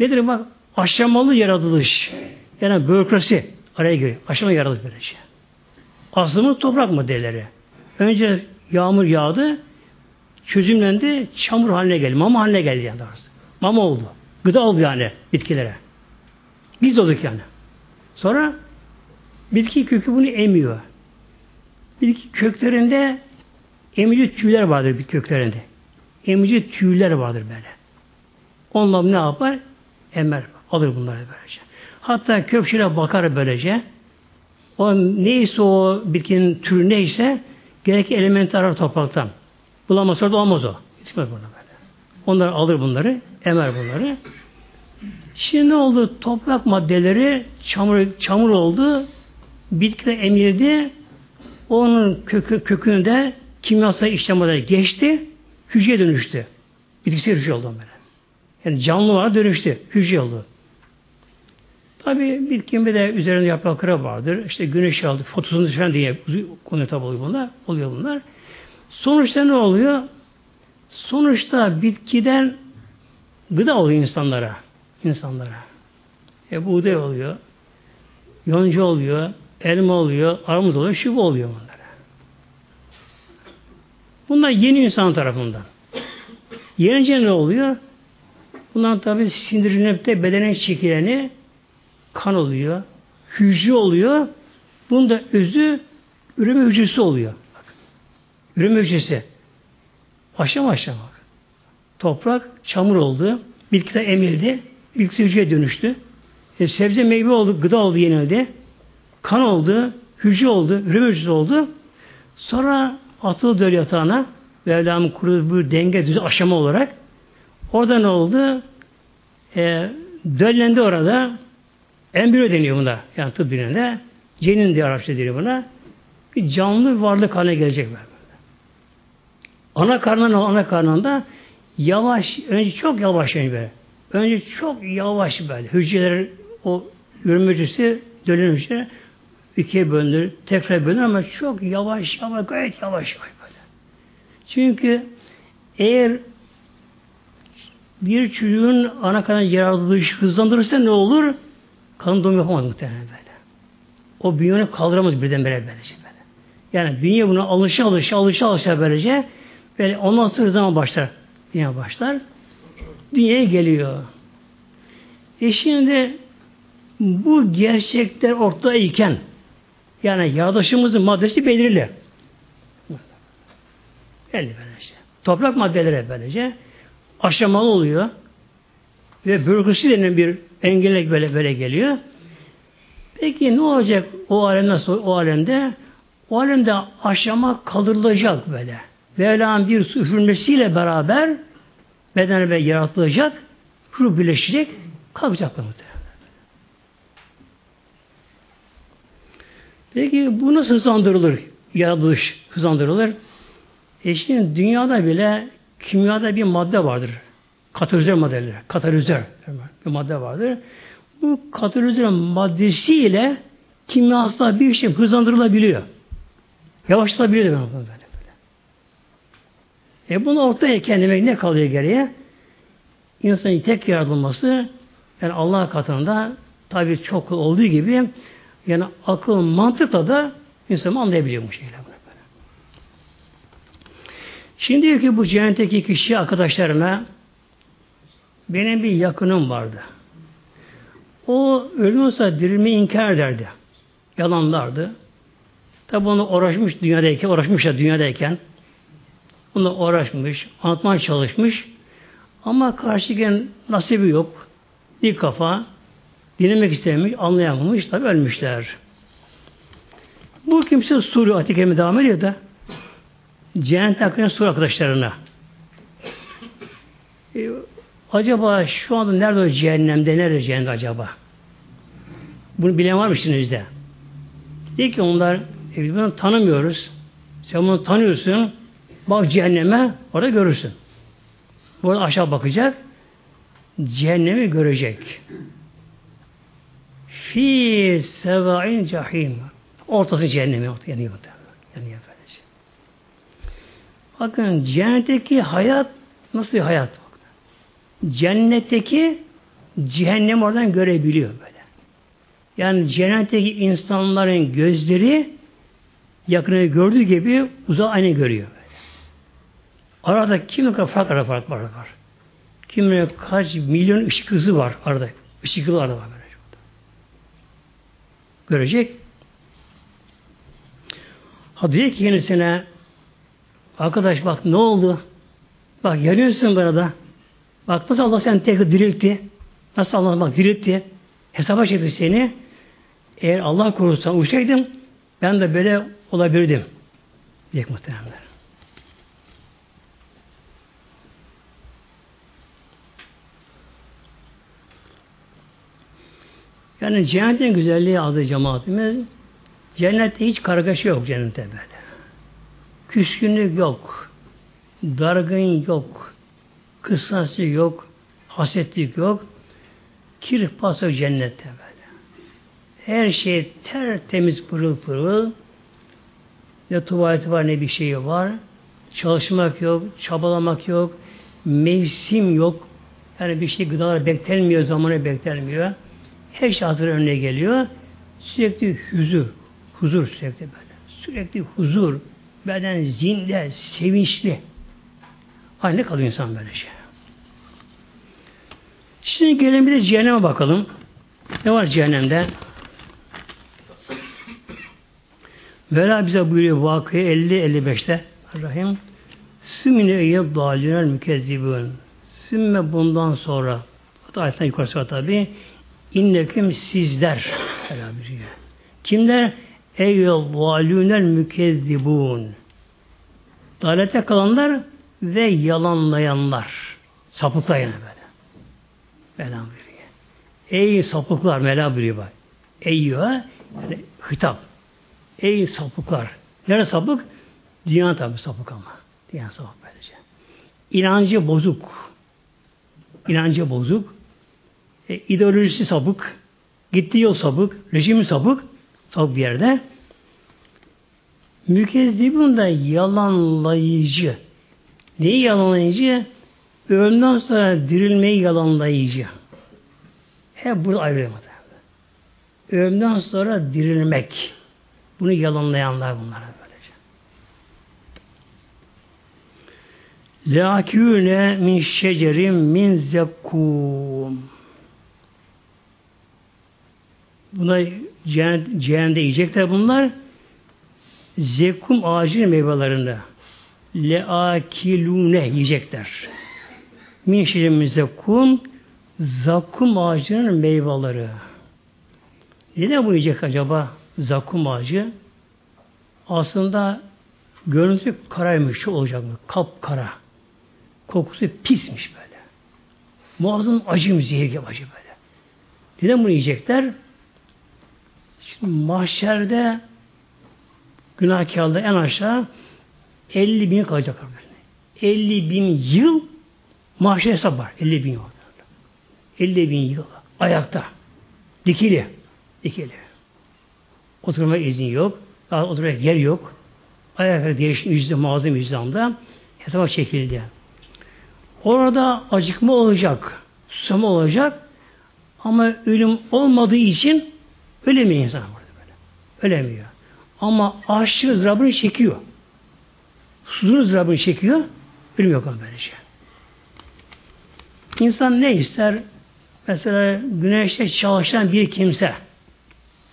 Nedir bak? Aşamalı yaratılış. Yani bürokrasi araya giriyor. Aşama yaratılış böylece. Şey. Aslımız toprak maddeleri. Önce yağmur yağdı, çözümlendi, çamur haline geldi, mama haline geldi yani doğrusu. Mama oldu. Gıda oldu yani bitkilere. Biz olduk yani. Sonra bitki kökü bunu emiyor. Bitki köklerinde emici tüyler vardır bitki köklerinde. Emici tüyler vardır böyle. Onlar ne yapar? Emer. Alır bunları böylece. Hatta kökçüler bakar böylece. O neyse o bitkinin türü neyse gerek elementi arar topraktan. Bulamaz orada olmaz o. Gitmez burada böyle. Onlar alır bunları, emer bunları. Şimdi ne oldu? Toprak maddeleri çamur, çamur oldu. Bitki de emildi. Onun kökü, kökünde kimyasal işlemlere geçti. Hücreye dönüştü. Bitkisel hücre oldu böyle. Yani canlı var dönüştü. Hücre oldu. Tabi bitkinin de üzerinde yaprakları vardır. İşte güneş aldı, fotosunu diye konu tabi oluyor bunlar. Oluyor bunlar. Sonuçta ne oluyor? Sonuçta bitkiden gıda oluyor insanlara. insanlara. E buğday oluyor. Yonca oluyor. Elma oluyor. Armut oluyor. Şu oluyor. Bunlar yeni insan tarafından. Yenince ne oluyor? Bundan tabi sindirilip de bedenen çekileni kan oluyor. Hücre oluyor. Bunda özü üreme hücresi oluyor. Üreme hücresi. Aşama aşama. Toprak çamur oldu. Bitki de emildi. Bitki hücreye dönüştü. E, sebze meyve oldu, gıda oldu yenildi. Kan oldu, hücre oldu, üreme hücresi oldu. Sonra atıldı döl yatağına. Mevlam'ın kurduğu bir denge düz aşama olarak. Orada ne oldu? E, döllendi orada. Embriyo deniyor buna. Yani tıp dilinde. Cenin diye Arapça deniyor buna. Bir canlı varlık haline gelecek böyle. Ana karnında, ana karnında yavaş, önce çok yavaş önce böyle. Önce çok yavaş böyle. Hücreler o ürünmecisi dönen hücre ikiye bölünür, tekrar bölünür ama çok yavaş yavaş, gayet yavaş yavaş böyle. Çünkü eğer bir çocuğun ana karnına yaratılış hızlandırırsa ne olur? Kadın doğum yapamaz muhtemelen böyle. O bünyeyi kaldıramaz birdenbire böylece böyle. Yani bünye buna alışa alışa alışa alışa böylece böyle ondan sonra zaman başlar. Dünya başlar. Dünyaya geliyor. E şimdi bu gerçekler ortada iken yani yaratışımızın maddesi belirli. Belli böylece. Toprak maddeleri böylece aşamalı oluyor. Ve bürokrasi denen bir engelek böyle böyle geliyor. Peki ne olacak o alem o alemde? O alemde aşama kaldırılacak böyle. Mevla'nın bir su üfürmesiyle beraber beden ve yaratılacak, ruh birleşecek, kalkacak muhtemelen. Peki bu nasıl hızlandırılır? Yaratılış hızlandırılır. E şimdi dünyada bile kimyada bir madde vardır. Katalizör maddeleri. Katalizör bir madde vardır. Bu katalizör maddesiyle kimyasal bir şey hızlandırılabiliyor. Yavaşlatabiliyor demek böyle böyle. E bunu ortaya kendime ne kalıyor geriye? İnsanın tek yaratılması yani Allah katında tabi çok olduğu gibi yani akıl mantıkla da insan anlayabiliyor bu şeyler. Şimdi diyor ki bu cehennetteki kişi arkadaşlarına benim bir yakınım vardı. O ölüyorsa dirilme inkar ederdi. Yalanlardı. Tabi onu uğraşmış dünyadayken, uğraşmış ya dünyadayken. Onunla uğraşmış, anlatmaya çalışmış. Ama karşıken nasibi yok. Bir kafa, dinlemek istemiş, anlayamamış, tabi ölmüşler. Bu kimse soruyor, Atike'me devam ediyor da cehennet hakkında soru arkadaşlarına. E, acaba şu anda nerede o cehennemde, nerede cehennemde acaba? Bunu bilen var mı içinizde? Dedi ki onlar, e, bunu tanımıyoruz. Sen bunu tanıyorsun. Bak cehenneme, orada görürsün. Burada aşağı bakacak. Cehennemi görecek. Fi sevain cahim. Ortası cehennemi yanıyor. Yanıyor. Bakın cennetteki hayat nasıl bir hayat? Cennetteki cehennem oradan görebiliyor böyle. Yani cennetteki insanların gözleri yakını gördüğü gibi uzağı aynı görüyor. Böyle. Arada kimin kadar fark var, var, var. Kimin kaç milyon ışık hızı var arada. Işık arada var. Görecek. Ha diyor ki kendisine arkadaş bak ne oldu? Bak yanıyorsun burada. Bak nasıl Allah seni tekrar diriltti. Nasıl Allah bak diriltti. Hesaba çekti seni. Eğer Allah korusa uçsaydım ben de böyle olabilirdim. Diyecek muhtemelen. Yani cennetin güzelliği adı cemaatimiz cennette hiç kargaşa yok cennette böyle. Küskünlük yok. Dargın yok. Kısası yok. Hasetlik yok. Kir pası cennette böyle. Her şey tertemiz pırıl pırıl. Ne tuvaleti var ne bir şeyi var. Çalışmak yok, çabalamak yok, mevsim yok. Yani bir şey gıdalar beklenmiyor, zamanı beklenmiyor. Her şey hazır önüne geliyor. Sürekli huzur, huzur sürekli böyle. Sürekli huzur, beden zinde, sevinçli. Aynı kalıyor insan böyle şey. Şimdi gelin bir de cehenneme bakalım. Ne var cehennemde? Vela bize buyuruyor vakıya 50-55'te Rahim Sümmine eyyeb dalînel mükezzibün Sümme bundan sonra ayetten yukarısı var tabi İnneküm sizler. Kimler? Eyyeb dalînel mükezzibun Dalete kalanlar ve yalanlayanlar. Sapıklar yani böyle. Mevlam. Ey sapıklar Mevlam buyuruyor bak. Eyyüha yani hitap. Ey sapıklar. Nerede sapık? Dünya tabi sapık ama. Dünya sapık böylece. İnancı bozuk. İnancı bozuk. E, ideolojisi sapık. Gittiği yol sapık. Rejimi sapık. Sapık bir yerde. Mükezzibun da yalanlayıcı. Neyi yalanlayıcı? Ölümden sonra dirilmeyi yalanlayıcı. Hep burada ayrılıyor. Ölümden sonra dirilmek. Bunu yalanlayanlar bunlar böylece. Lâkûne min şecerim min zekkum. Buna cehennemde yiyecekler bunlar. Zekum ağacının meyvelerini leakilune yiyecekler. Min şecerim zekum zakum ağacının meyveleri. Neden bu yiyecek acaba? Zakum ağacı. Aslında görüntüsü karaymış olacak mı? Kap kara. Kokusu pismiş böyle. Muazzam acıymış, zehir gibi acı böyle. Neden bunu yiyecekler? Şimdi mahşerde günahkarda en aşağı 50 bin böyle. 50 bin yıl mahşer hesap var. 50 bin yıl. 50 bin yıl ayakta. Dikili. Dikili. Oturma izni yok. Daha oturacak yer yok. Ayakta değişim yüzde muazzam yüzdamda hesaba çekildi. Orada acıkma olacak. Susama olacak. Ama ölüm olmadığı için ölemiyor insan burada böyle. Ölemiyor. Ama aşçı ızdırabını çekiyor. Susuzun ızdırabını çekiyor. Yok ama böylece. İnsan ne ister? Mesela güneşte çalışan bir kimse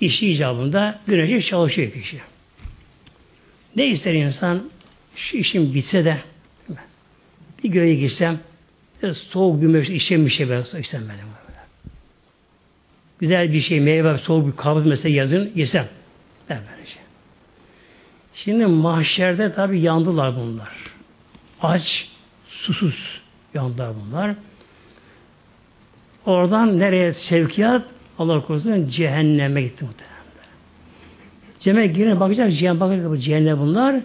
işi icabında güneşte çalışıyor kişi. Ne ister insan? Şu işim bitse de bir göğe gitsem soğuk bir bir şey ben istem ben. Güzel bir şey, meyve, soğuk bir kahve mesela yazın yesem. Der böylece. Şimdi mahşerde tabi yandılar bunlar. Aç, susuz yandılar bunlar. Oradan nereye sevkiyat? Allah korusun cehenneme gitti muhtemelen. Cehenneme girene bakacak, cehennem bakacak cehennem bunlar.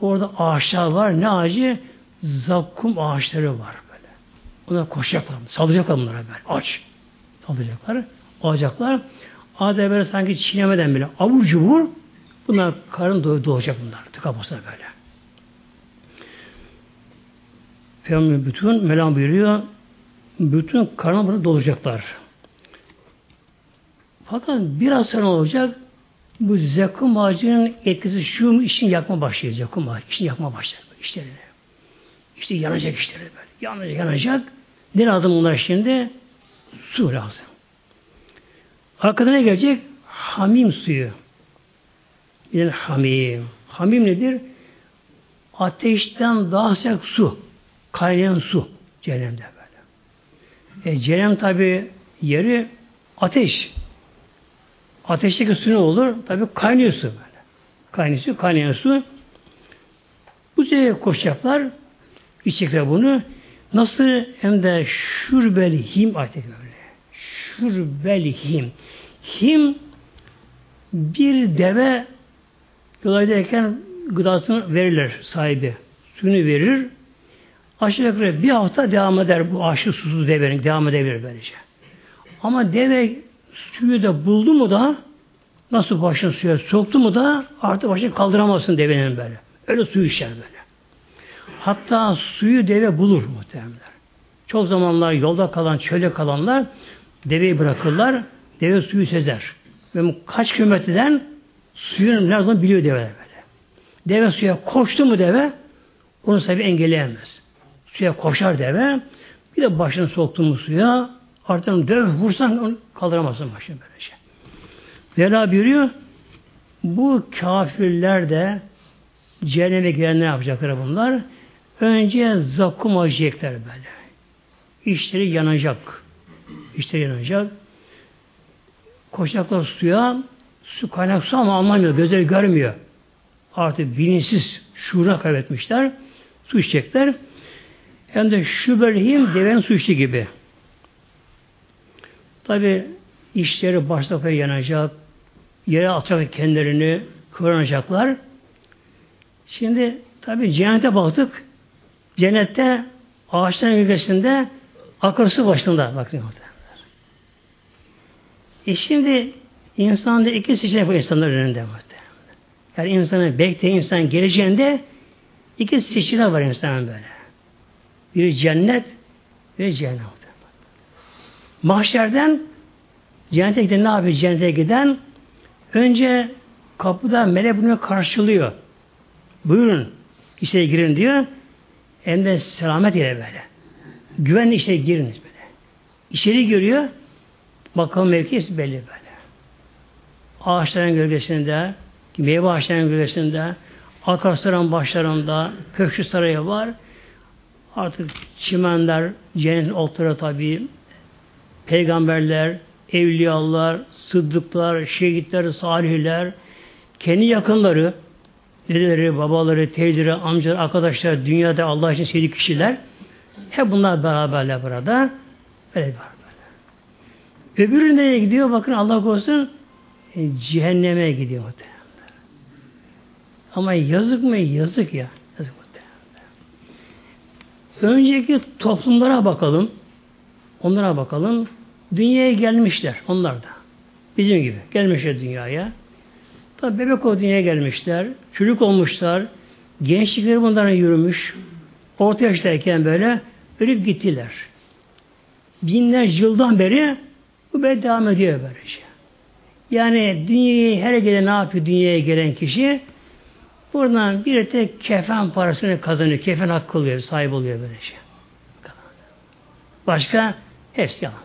Orada ağaçlar var. Ne ağacı? Zakkum ağaçları var böyle. Onlar koşacaklar. Saldıracaklar bunlara böyle. Aç. Saldıracaklar. Alacaklar. Adem böyle sanki çiğnemeden bile avuç cubur bunlar karın doğ doğacak bunlar. Tıka böyle. Peygamber bütün Melam buyuruyor bütün karnı dolacaklar. Fakat biraz sonra olacak bu zekum ağacının etkisi şu işin yakma başlayacak. Zekum ağacı işin yakma başlayacak işlerini. İşte yanacak işleri böyle. Yanacak, yanacak. Ne lazım bunlar şimdi? Su lazım. Arkadan ne gelecek? Hamim suyu. Bir hamim. Hamim nedir? Ateşten daha sıcak su. Kaynayan su. Cehennemde böyle. E, cehennem tabi yeri ateş. Ateşteki su ne olur? Tabi kaynıyor su böyle. Kaynıyor su, kaynayan su. Bu sefer koşacaklar. İçecekler bunu. Nasıl hem de şurbel him böyle. Şurbel him. Him bir deve yola giderken gıdasını verirler sahibi. Suyunu verir. Aşağı yukarı bir hafta devam eder bu aşı susuz devenin. Devam edebilir böylece. Ama deve suyu da buldu mu da nasıl başını suya soktu mu da artık başını kaldıramazsın devenin böyle. Öyle suyu içer böyle. Hatta suyu deve bulur muhtemelen. Çok zamanlar yolda kalan, çölde kalanlar deveyi bırakırlar. Deve suyu sezer. Ve kaç kilometreden suyun nereden biliyor develer böyle. Deve suya koştu mu deve onu sahibi engelleyemez. Suya koşar deve bir de başını soktu mu suya artık döv vursan onu kaldıramazsın başını böylece. Vela buyuruyor bu kafirler de cehenneme giren ne yapacaklar bunlar? Önce zakkum acıyacaklar böyle. İşleri yanacak. İşleri yanacak. Koşacaklar suya. Su kaynak su ama anlamıyor. Gözleri görmüyor. Artık bilinçsiz şuuruna kaybetmişler. Su içecekler. Hem de şu bölhim devenin su içti gibi. Tabi işleri başta yanacak. Yere atacak kendilerini kıvranacaklar. Şimdi tabi cennete baktık. Cennette ağaçların gölgesinde akarsu başında bakın E şimdi insanda iki seçenek var insanlar önünde muhtemelen. Yani insanın bekleyen insan geleceğinde iki seçenek var insanın böyle. Biri cennet ve cehennem. Mahşerden cennete giden ne yapıyor? Cennete giden önce kapıda melek bunu karşılıyor. Buyurun içeri girin diyor. Hem de selamet ile böyle. Güvenli işe giriniz böyle. İçeri görüyor. Bakalım mevkisi belli böyle. Ağaçların gölgesinde, meyve ağaçlarının gölgesinde, akarsuların başlarında, köşkü sarayı var. Artık çimenler, cennetin otları tabi, peygamberler, evliyalar, sıddıklar, şehitler, salihler, kendi yakınları, dedeleri, babaları, teyzeleri, amcaları, arkadaşlar, dünyada Allah için sevdiği kişiler hep bunlar beraberler burada. Böyle var. Öbürü nereye gidiyor? Bakın Allah korusun e, cehenneme gidiyor muhtemelen. Ama yazık mı? Yazık ya. Yazık muhtemelen. Önceki toplumlara bakalım. Onlara bakalım. Dünyaya gelmişler. Onlar da. Bizim gibi. Gelmişler dünyaya. Tabi bebek o dünyaya gelmişler. Çocuk olmuşlar. Gençlikleri bunlara yürümüş. Orta yaştayken böyle ölüp gittiler. Binlerce yıldan beri bu böyle devam ediyor böylece. Yani dünyayı her gelen ne yapıyor dünyaya gelen kişi? Buradan bir tek kefen parasını kazanıyor. Kefen hakkı oluyor, sahip oluyor böylece. Başka hepsi yalan.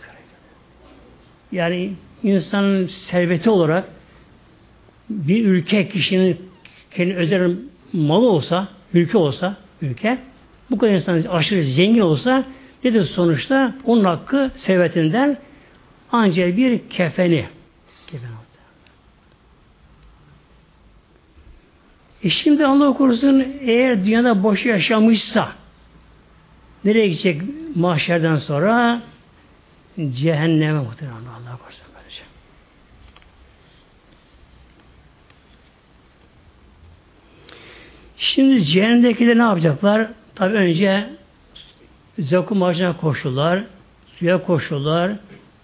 Yani insanın serveti olarak bir ülke kişinin kendi özel malı olsa, ülke olsa, ülke, bu kadar insan aşırı zengin olsa nedir sonuçta? Onun hakkı servetinden ancak bir kefeni. Kefen e şimdi Allah korusun eğer dünyada boş yaşamışsa nereye gidecek mahşerden sonra? Cehenneme muhtemelen Allah korusun. Şimdi cehennemdekiler ne yapacaklar? Tabi önce zakum ağacına koşular, suya koşular,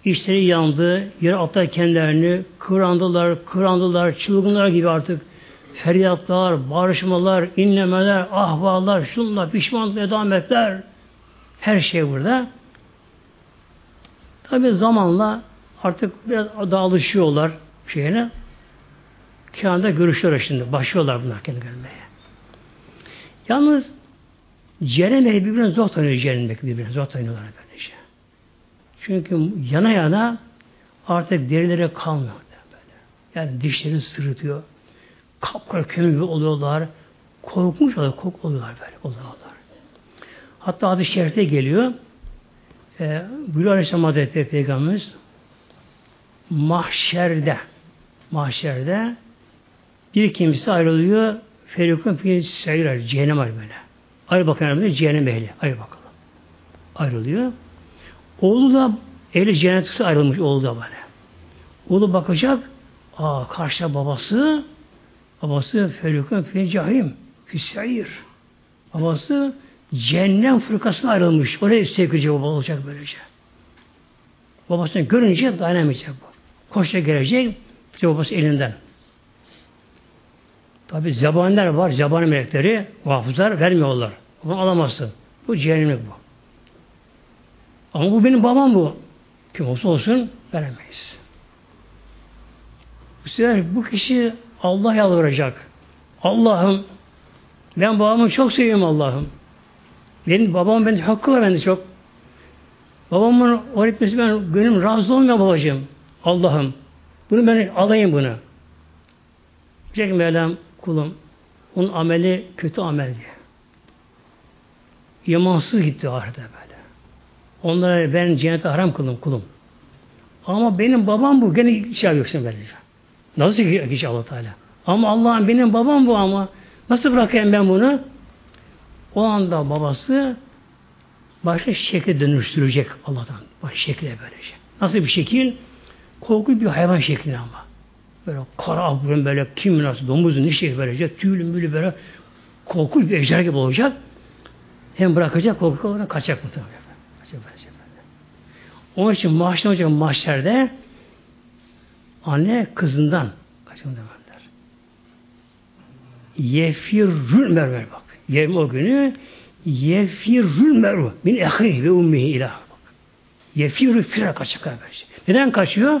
işleri yandı, yere atlar kendilerini, kırandılar, kırandılar, çılgınlar gibi artık feryatlar, barışmalar, inlemeler, ahvalar, şunlar, pişmanlık, edametler, Her şey burada. Tabi zamanla artık biraz daha alışıyorlar şeyine. Kâhında görüşüyorlar şimdi. Başlıyorlar bunlar kendi görmeye. Yalnız cehennem birbirine zor tanıyor cehennemdeki birbirine zor tanıyorlar. Çünkü yana yana artık derileri kalmıyor. Böyle. Yani dişlerini sırıtıyor. Kapkara kömür oluyorlar. Korkmuş oluyorlar, kork oluyorlar böyle oluyorlar. Hatta adı şerifte geliyor. E, Bülü Aleyhisselam Hazretleri Peygamberimiz mahşerde mahşerde bir kimse ayrılıyor ferikun fi seyrer cehennem böyle. Ayrı bakan cehennem ehli. Ayrı bakalım. Ayrılıyor. Oğlu da ehli cennet ayrılmış oğlu da böyle. Oğlu bakacak aa karşıda babası babası ferikun fi cahim fi seyir. Babası cehennem fırkasına ayrılmış. Oraya sevgili baba olacak böylece. Babasını görünce dayanamayacak bu. Koşa gelecek, babası elinden. Tabi zebaniler var, zebani melekleri, hafızlar vermiyorlar. Bunu alamazsın. Bu cehennemlik bu. Ama bu benim babam bu. Kim olsa olsun veremeyiz. Bu sefer bu kişi Allah yalvaracak. Allah'ım ben babamı çok seviyorum Allah'ım. Benim babam bende hakkı var bende çok. Babamın öğretmesi ben gönlüm razı olmuyor babacığım. Allah'ım. Bunu ben alayım bunu. Diyecek Mevlam kulum. Onun ameli kötü amel diye. İmansız gitti ahirete böyle. Onlara ben cennete haram kıldım kulum. Ama benim babam bu. Gene şey yapıyorsun böyle. Nasıl ki Allah Teala? Ama Allah'ım benim babam bu ama nasıl bırakayım ben bunu? O anda babası başka şekle dönüştürecek Allah'tan. Başka şekle böylece. Nasıl bir şekil? Korku bir hayvan şeklinde ama. Böyle kara aburun böyle kim nasıl domuzun şey verecek, tüylü mülü böyle korku bir ejder gibi olacak. Hem bırakacak korku olarak kaçacak muhtemelen. Onun için mahşer hocam mahşerde anne kızından kaçın derler. Yefirrül merver bak. Yevmi o günü yefirrül merve min ehri ve ummihi ilah. Bak. Yefirrül firar kaçacak böylece. Neden kaçıyor?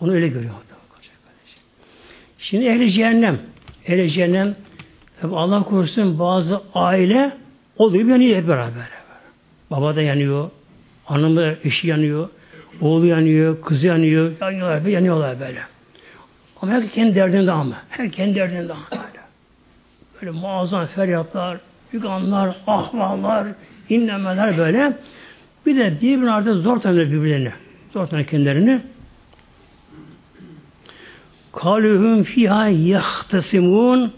Onu öyle görüyor. Şimdi ehli cehennem. Ehli cehennem Allah korusun bazı aile oluyor yanıyor hep beraber. Baba da yanıyor. Hanımı eşi yanıyor. Oğlu yanıyor. Kızı yanıyor. Yanıyorlar, yanıyorlar böyle. Ama herkes kendi derdinde ama. Her kendi derdinde ama böyle. Böyle muazzam feryatlar, yuganlar, ahvallar, inlemeler böyle. Bir de birbirine artık zor tanıyor birbirlerini. Zor tanıyor kendilerini. Kalühüm fiha yahtasimun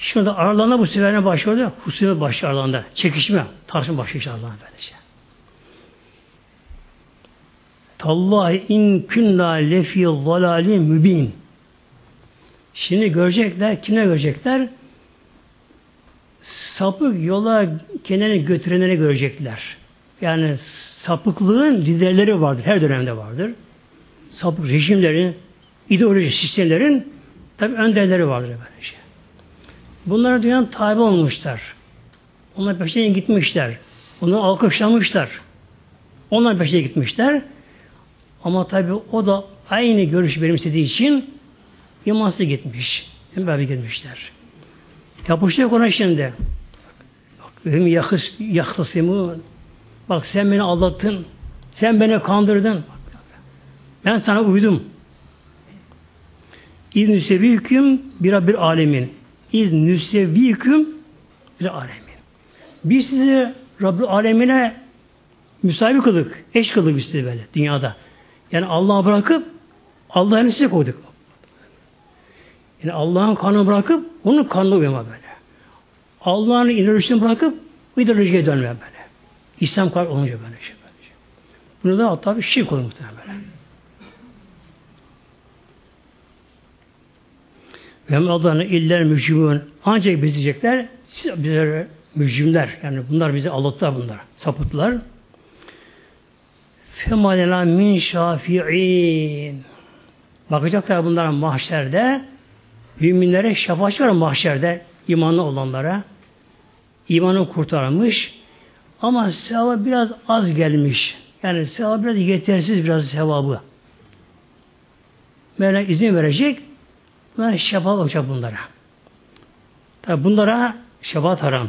Şimdi aralarında bu sefer ne başlıyor? Husumet başlıyor aralarında. Çekişme, tartışma başlıyor aralarında böylece. Tallahi in künna lefi zalali mübin. Şimdi görecekler, kime görecekler? Sapık yola kendini götürenleri görecekler. Yani sapıklığın liderleri vardır, her dönemde vardır. Sapık rejimlerin, ideoloji sistemlerin tabi önderleri vardır böylece. Bunlar dünyanın tabi olmuşlar. Onlar peşine gitmişler. Onu alkışlamışlar. Onlar peşine gitmişler. Ama tabi o da aynı görüş benimsediği için imansız gitmiş. Hem beraber gitmişler. Yapıştık ona şimdi. Benim yakıs, yakısımı bak sen beni aldattın. Sen beni kandırdın. Ben sana uydum. İz nüsevîküm bir bir alemin. İz nüsevîküm bir alemin. Biz sizi Rabbül alemine müsaade kıldık. Eş kıldık biz sizi böyle dünyada. Yani Allah'ı bırakıp Allah'ın size koyduk. Yani Allah'ın kanını bırakıp onun kanını uyma böyle. Allah'ın ideolojisini bırakıp ideolojiye dönme böyle. İslam kar olunca böyle şey. Böyle. Bunu da hatta bir şirk olur muhtemelen böyle. Ve Allah'ın iller mücrimün ancak biz diyecekler siz bizler mücrimler yani bunlar bizi aldattılar bunlar sapıttılar. Femalena min şafi'in bakacaklar bunlara mahşerde müminlere şefaatçi var mahşerde imanlı olanlara imanı kurtarmış Ama sevabı biraz az gelmiş. Yani sevabı biraz yetersiz biraz sevabı. Mevla izin verecek. Bunlar şefaat olacak bunlara. Tabi bunlara şefaat haram.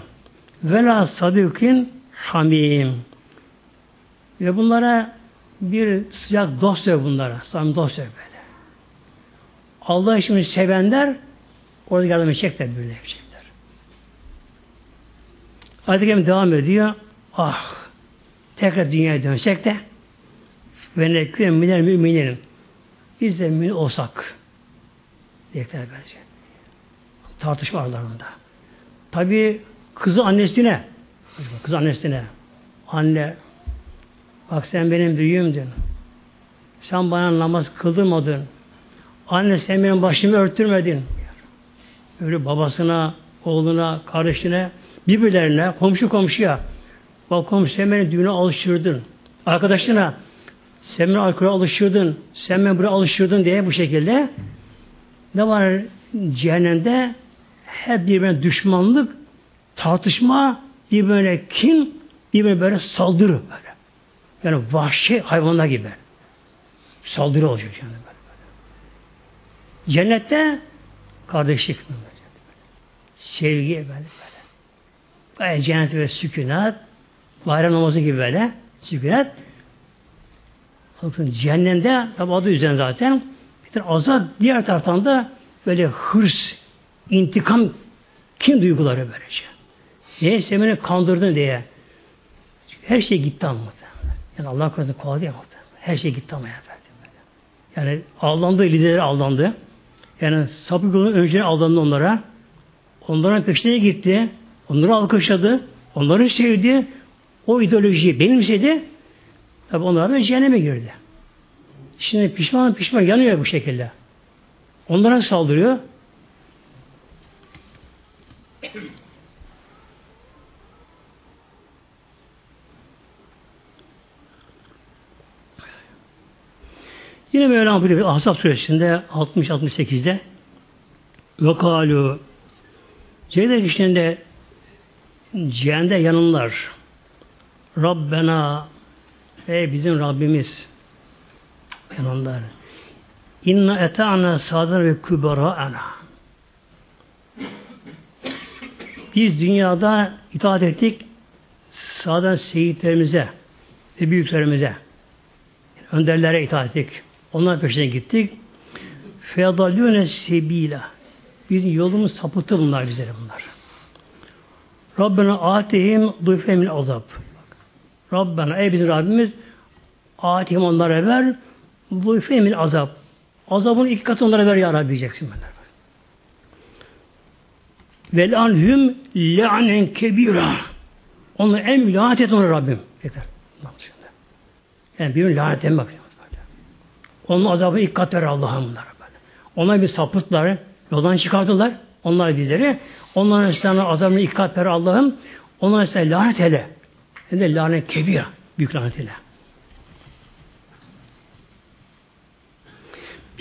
Vela sadıkin hamim. Ve bunlara bir sıcak dost yok bunlara. Samimi dost yok böyle. Allah için sevenler orada yardım edecekler böyle yapacaklar. Ayet-i devam ediyor. Ah tekrar dünyaya dönsek de ve nekûne minel müminin biz de mümin olsak diyecekler bence. Tartışma aralarında. Tabi kızı annesine kız annesine anne bak sen benim büyüğümdün. Sen bana namaz kıldırmadın. Anne sen benim başımı örtürmedin. Öyle babasına, oğluna, kardeşine, birbirlerine, komşu komşuya Bak komşu sen beni düğüne alıştırdın. Arkadaşına sen beni alkole alıştırdın. Sen beni buraya alıştırdın diye bu şekilde ne var cehennemde hep birbirine düşmanlık, tartışma, birbirine kin, birbirine böyle saldırı böyle. Yani vahşi hayvanlar gibi. Saldırı olacak yani böyle. böyle. Cennette kardeşlik sevgi böyle böyle. Böyle cennet ve sükunat bayram namazı gibi böyle sükunet. Bakın cehennemde tabi adı üzerine zaten tane azap diğer taraftan da böyle hırs, intikam, kim duyguları böylece. Niye? Sen beni kandırdın diye. Her şey gitti ama. Yani Allah korusun kolay değil Her şey gitti ama efendim. Yani aldandı, lideri aldandı. Yani sapık yolun önce aldandı onlara. Onların peşine gitti. Onları alkışladı. Onları sevdi o ideolojiyi benimsedi, tabi onlar da cehenneme girdi. Şimdi pişman pişman yanıyor bu şekilde. Onlara saldırıyor. Yine Mevlam buyuruyor Ahzab suresinde 60-68'de ve kalu Cehennem işlerinde cehennemde yanınlar. Rabbena ey bizim Rabbimiz yananlar inna eta'na sadan ve kübera'ana biz dünyada itaat ettik sağdan seyitlerimize ve büyüklerimize önderlere itaat ettik. Onlar peşine gittik. Fedalüne sebila. Bizim yolumuz sapıttı bunlar bizlere bunlar. Rabbena atihim duyfemin azap. Rabbena ey bizim Rabbimiz atihim onlara ver bu femin azap. Azabın iki katı onlara ver ya Rabbi diyeceksin benler. Vel anhum le'anen kebira. Onu en lanet et onu Rabbim. Yeter. Yani bir lanet etmek. Onun azabı ilk kat ver Allah'ım bunlara. Onlar bir sapıtlar, yoldan çıkardılar. Onlar bizleri. Onların sana azabını ilk kat ver Allah'ım. Onlara sen lanet hele. Hem de lanet kebir. Büyük lanet ile.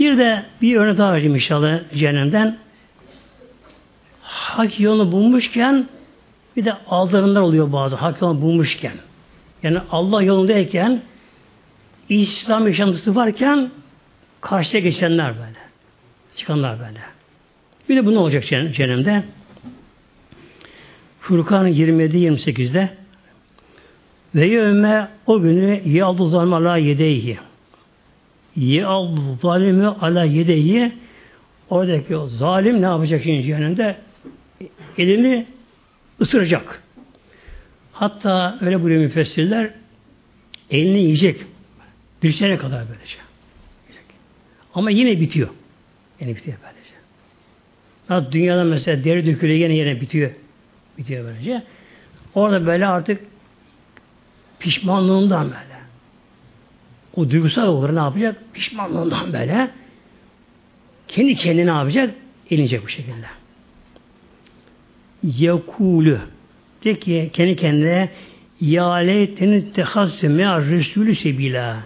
Bir de bir örnek daha vereyim inşallah cehennemden. Hak yolunu bulmuşken bir de aldırımlar oluyor bazı. Hak yolunu bulmuşken. Yani Allah yolundayken İslam yaşantısı varken karşıya geçenler böyle. Çıkanlar böyle. Bir de bu ne olacak cehennemde? Furkan 27-28'de ve yevme o günü yaldı zalime ala yedeyhi. Yaldı zalimi ala yedeyhi oradaki o zalim ne yapacak şimdi cehennemde? Elini ısıracak. Hatta öyle buyuruyor müfessirler elini yiyecek. Bir sene kadar böylece. Ama yine bitiyor. Yine bitiyor böylece. Hatta dünyada mesela deri dökülüyor yine yine bitiyor. Bitiyor böylece. Orada böyle artık Pişmanlığından böyle. O duygusal olur ne yapacak? Pişmanlığından böyle kendi kendine ne yapacak? Elinecek bu şekilde. Yekulü de ki kendi kendine ya leyteni tehassü me'a resulü sebila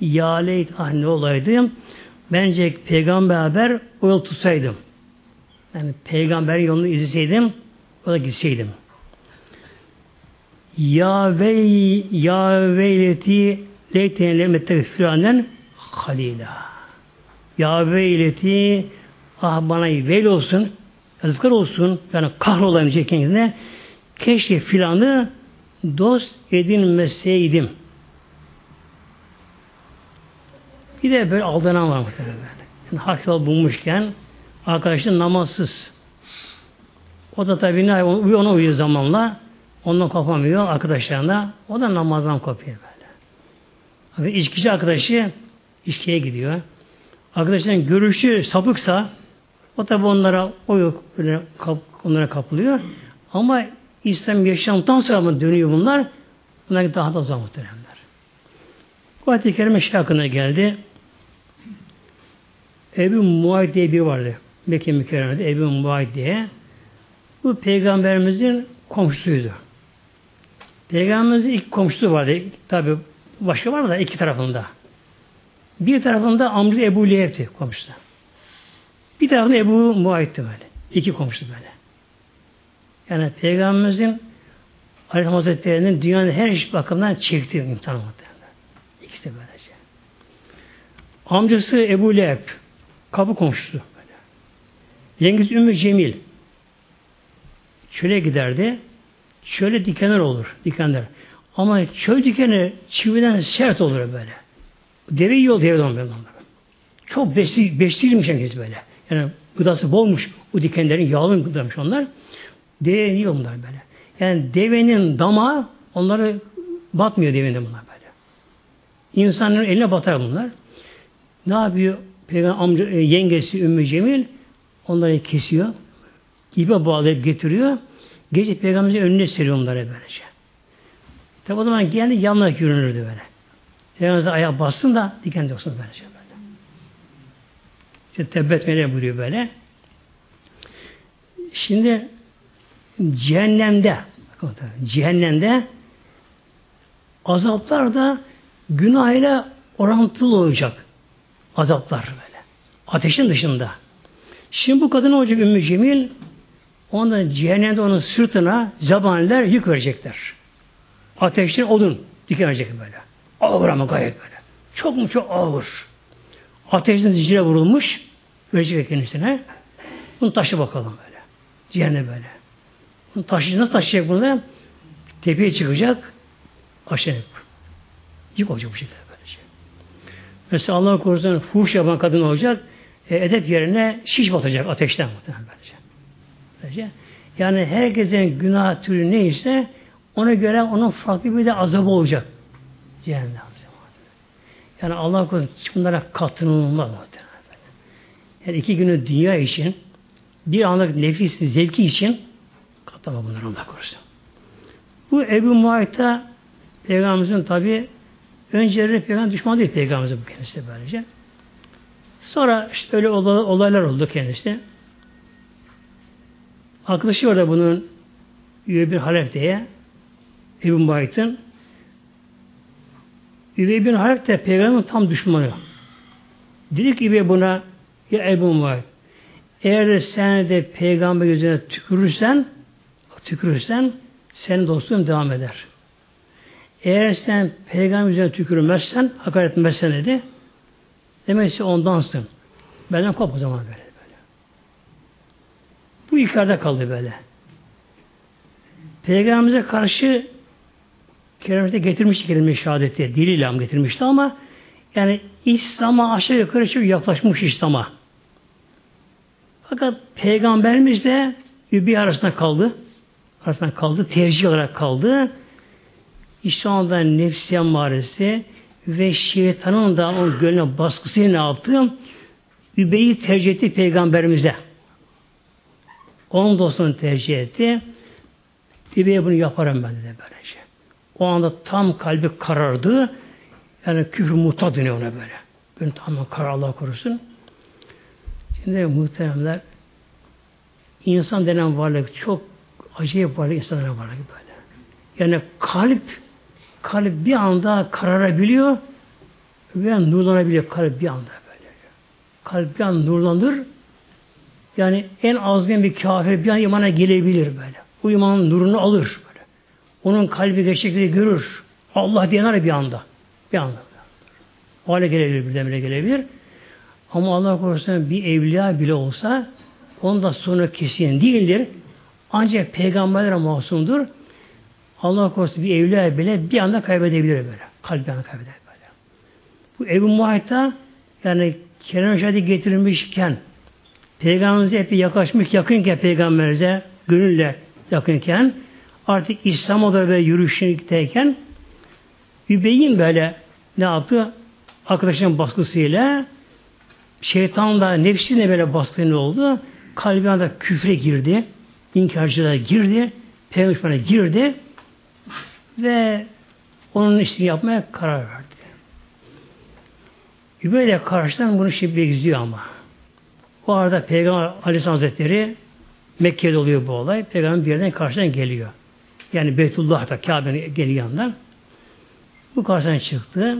ya leyt ah ne olaydı bence peygamber haber o yol tutsaydım. Yani peygamber yolunu izleseydim o da gitseydim. Ya vey ya veyleti leyten lemette firanen halila. Ya veyleti ah bana veil olsun yazıklar olsun yani kahrolayım kendine keşke filanı dost edinmeseydim. Bir de böyle aldanan var muhtemelen. Yani hak bulmuşken arkadaşın namazsız. O da tabii ne ona uyuyor zamanla. Ondan kopamıyor arkadaşlarına. O da namazdan kopuyor. Ve arkadaşı içkiye gidiyor. Arkadaşların görüşü sapıksa o tabi onlara o yok böyle kap, onlara kapılıyor. Ama İslam yaşamdan sonra mı dönüyor bunlar? Bunlar daha da uzak muhteremler. Bu ayet-i kerime şey hakkında geldi. Ebu Muayt diye bir vardı. Mekke mükerremede Ebu Muayt diye. Bu peygamberimizin komşusuydu. Peygamberimizin ilk komşusu vardı. Tabi başka var mı da iki tarafında. Bir tarafında amcı Ebu Leheb'ti komşusu. Bir tarafında Ebu Muayt'ti böyle. İki komşu böyle. Yani Peygamberimizin Aleyhisselam Hazretleri'nin dünyanın her iş bakımından çektiği imtihan muhtemelen. İkisi böylece. Amcası Ebu Leheb, kapı komşusu böyle. Yengesi Ümmü Cemil. Çöle giderdi. Çöle dikenler olur. Dikenler. Ama çöl dikeni çividen sert olur böyle. Deve yiyor deve onları. Çok besli, besliymiş herkes böyle. Yani gıdası bolmuş. O dikenlerin yağlı gıdamış onlar. Deve yiyor bunlar böyle. Yani devenin damağı onları batmıyor devenin bunlar böyle. İnsanın eline batar bunlar. Ne yapıyor? Peygamber amca, e, yengesi Ümmü Cemil onları kesiyor. İpe bağlayıp getiriyor. Gece peygamberin önüne seriyor onları böylece. Tabi o zaman geldi yanına yürünürdü böyle. Peygamber ayağa bassın da diken yoksun böylece böyle. İşte tebbet meleği buyuruyor böyle. Şimdi cehennemde cehennemde azaplar da günah ile orantılı olacak. Azaplar böyle. Ateşin dışında. Şimdi bu kadın olacak Ümmü Cemil onda cehennemde onun sırtına zabaniler yük verecekler. Ateşten odun dikilecek böyle. Ağır ama gayet böyle. Çok mu çok ağır. Ateşten zincire vurulmuş verecek kendisine. Bunu taşı bakalım böyle. Cehennem böyle. Bunu taşıyacak, nasıl taşıyacak bunu? Tepeye çıkacak, aşağı yük olacak bu şekilde böylece. Mesela Allah korusun fuhuş yapan kadın olacak, e, edep yerine şiş batacak ateşten muhtemelen böylece. böylece. Yani herkesin günah türü neyse ona göre onun farklı bir de azabı olacak. Cehennem. Yani Allah korusun bunlara katlanılmaz. Yani iki günü dünya için bir anlık nefis zevki için katlama bunları Allah korusun. Bu Ebu Muayt'a Peygamberimizin tabi önceleri peygamber düşman değil Peygamberimizin bu kendisi böylece. Sonra işte öyle olaylar oldu kendisi. Arkadaşı var da bunun Üvey bin Halef diye Ebu Muayt'ın Üvey bin Halef de peygamberin tam düşmanı. Dedi ki Üvey buna ya Ebu Muayt eğer sen de peygamber yüzüne tükürürsen tükürürsen senin dostluğun devam eder. Eğer sen peygamber yüzüne tükürmezsen, hakaret etmezsen dedi, demek ki ondansın. Benden kop o zaman böyle. böyle. Bu yukarıda kaldı böyle. Peygamberimize karşı Kerim'de getirmişti kelime şehadeti. Diliyle getirmişti ama yani İslam'a aşağı yukarı çok yaklaşmış İslam'a. Fakat Peygamberimiz de bir arasında kaldı. Arasında kaldı. Tercih olarak kaldı. İşte anda nefsi emmaresi ve şeytanın da o gönlüne baskısıyla ne yaptı? Übeyi tercih etti Peygamberimize. Onun dostunu tercih etti. Übey'e bunu yaparım ben dedi böylece. O anda tam kalbi karardı. Yani küfür muta dönüyor ona böyle. Böyle tamamen karar Allah korusun. Şimdi muhteremler insan denen varlık çok acayip varlık insan denen varlık böyle. Yani kalp kalp bir anda kararabiliyor ve nurlanabiliyor kalp bir anda böyle. Kalp bir anda nurlanır yani en azgın bir kafir bir an imana gelebilir böyle. Bu imanın nurunu alır. Onun kalbi gerçekleri görür. Allah diyener bir anda. Bir anda. O hale gelebilir, birdenbire gelebilir. Ama Allah korusun bir evliya bile olsa onun da sonu kesin değildir. Ancak peygamberlere masumdur. Allah korusun bir evliya bile bir anda kaybedebilir böyle. Kalbi anda kaybedebilir böyle. Bu Ebu Muayt'a yani Kerem Şahidi getirilmişken Peygamberimize hep yaklaşmış yakınken Peygamberimize gönülle yakınken artık İslam oda ve yürüyüşündeyken Übey'in böyle ne yaptı? Arkadaşının baskısıyla şeytan da nefsine böyle baskı ne oldu? Kalbine de küfre girdi. inkarcılığa girdi. Peygamber'e girdi. Ve onun işini yapmaya karar verdi. Übey'le karşıdan bunu şimdi izliyor ama. O arada Peygamber Aleyhisselam Hazretleri Mekke'de oluyor bu olay. Peygamber bir yerden karşıdan geliyor. Yani Beytullah'ta Kabe'nin geliyor yandan. Bu karşıdan çıktı.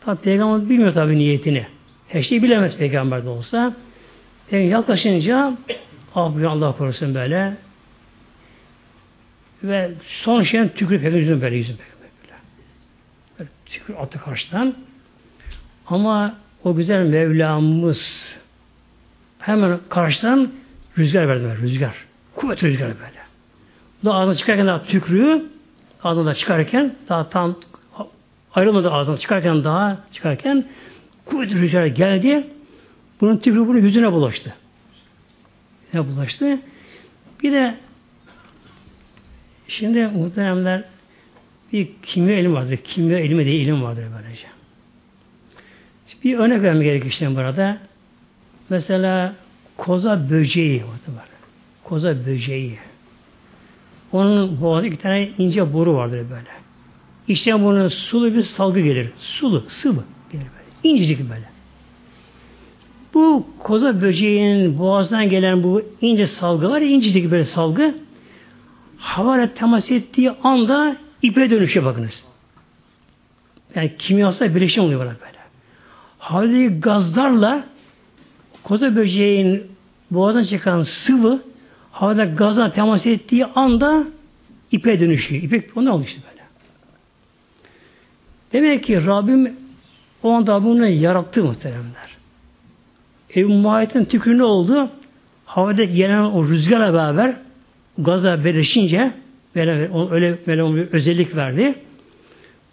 Tabi Peygamber bilmiyor tabi niyetini. Her şeyi bilemez Peygamber de olsa. Peygamber yaklaşınca ah Allah korusun böyle ve son şeyin tükürüp Peygamber yüzüne böyle yüzüne böyle. böyle tükür attı karşıdan. Ama o güzel Mevlamız hemen karşıdan rüzgar verdi böyle, rüzgar. Kuvvet rüzgar böyle. Da ağzına çıkarken daha tükrüğü ağzına çıkarken daha tam ayrılmadı ağzına çıkarken daha çıkarken kuvvet rüzgar geldi. Bunun tükrüğü bunun yüzüne bulaştı. Ne bulaştı? Bir de şimdi muhteremler bir kimya ilim vardır. Kimya ilmi de ilim vardır böylece. Bir örnek vermek gerekir işte burada. Mesela koza böceği var. Koza böceği. Onun boğazı iki tane ince boru vardır böyle. İşte bunun sulu bir salgı gelir. Sulu, sıvı gelir böyle. İncecik böyle. Bu koza böceğinin boğazdan gelen bu ince salgı var ya, incecik böyle salgı havayla temas ettiği anda ipe dönüşe bakınız. Yani kimyasal birleşim oluyor böyle. Havadaki gazlarla koza böceğin boğazdan çıkan sıvı havada gaza temas ettiği anda ipe dönüşüyor. İpek onu oluştu böyle. Demek ki Rabbim o anda bunu yarattı muhteremler. Ebu Muhayyet'in tükürü ne oldu? Havadaki gelen o rüzgarla beraber gaza birleşince böyle, öyle böyle bir özellik verdi.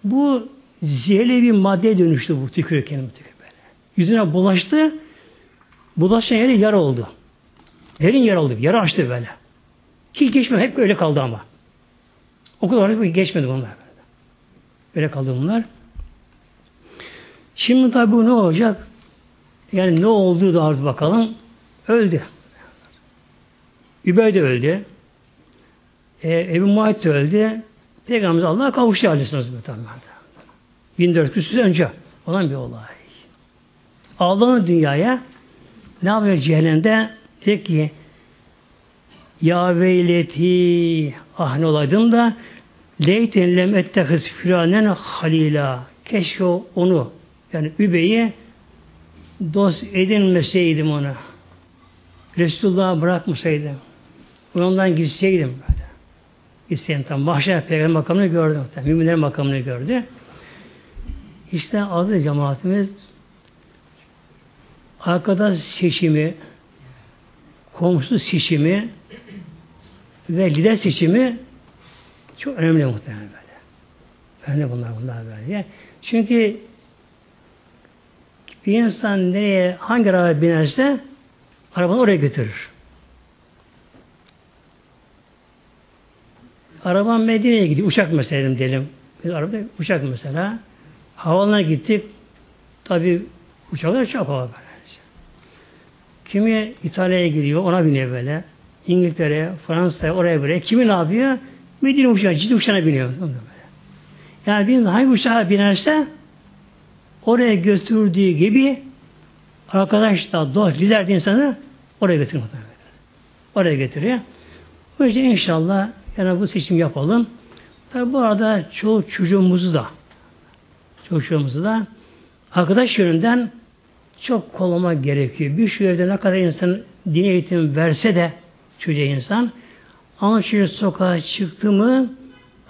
Bu zehirli bir maddeye dönüştü bu tükürürken tükür böyle. Yüzüne bulaştı. Bulaşan yeri yara oldu. Derin yara oldu. Yara açtı böyle. Hiç geçmedi. Hep öyle kaldı ama. O kadar geçmedi bunlar. Öyle kaldı bunlar. Şimdi tabi bu ne olacak? Yani ne oldu da artık bakalım. Öldü. Übey de öldü. E, Ebu Muayit de öldü. Peygamberimiz Allah'a kavuştu aleyhisselam. 1400 sene önce olan bir olay. Allah'ın dünyaya ne yapıyor cehennemde? Diyor ki Ya veyleti ah ne olaydım da leyten lem ettehiz filanen halila keşke onu yani Übey'i dost edinmeseydim onu. Resulullah'a bırakmasaydım. Ondan gitseydim böyle. Gitseydim tam. Mahşer peygamber makamını gördü. Müminlerin makamını gördü. İşte adı cemaatimiz arkadaş seçimi, komşu seçimi ve lider seçimi çok önemli muhtemelen böyle. Önemli bunlar bunlar böyle. Çünkü bir insan nereye, hangi araba binerse arabanı oraya götürür. Araban Medine'ye gidiyor. Uçak mesela diyelim. Biz arabada uçak mesela. Havalına gittik. Tabi uçaklar çok hava böyle. Kimi İtalya'ya gidiyor, ona biniyor böyle. İngiltere, Fransa'ya, oraya buraya. Kimi ne yapıyor? Medine uçağı, ciddi uçağına biniyor. Yani bir hangi uçağa binerse oraya götürdüğü gibi arkadaş da dost, lider insanı oraya götürüyor. Oraya getiriyor. O yüzden inşallah yani bu seçim yapalım. Tabi bu arada çoğu çocuğumuzu da çoğu çocuğumuzu da arkadaş yönünden çok kollama gerekiyor. Bir şu evde ne kadar insan din eğitim verse de çocuğa insan ama şimdi sokağa çıktı mı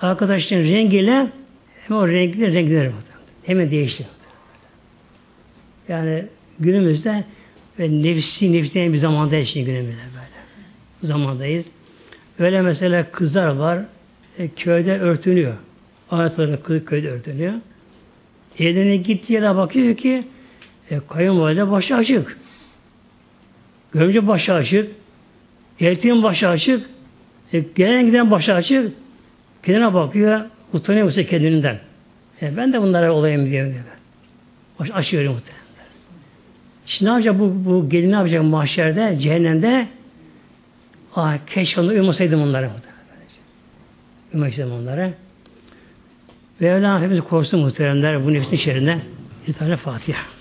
arkadaşların rengiyle hem o renkli renkleri hemen değişti. Yani günümüzde ve nefsi nefsi bir zamanda şimdi günümüzde böyle. Zamandayız. Öyle mesela kızlar var e, köyde örtünüyor. Ayetlerin kız köyde örtünüyor. Evine gittiği yere bakıyor ki e, kayınvalide başı açık. Görümce başı açık. Eltiğin başı açık. E, gelen giden başı açık. Kendine bakıyor. Utanıyor musun kendinden. E, ben de bunlara olayım diye. Baş açıyorum muhtemelen. Şimdi ne yapacak bu, bu gelin ne yapacak mahşerde, cehennemde? Ah keşke onu uyumasaydım onlara. Uyumasaydım onlara. Ve Mevlam hepimizi korusun muhteremler bu nefsin şerrinden. Bir tane Fatiha.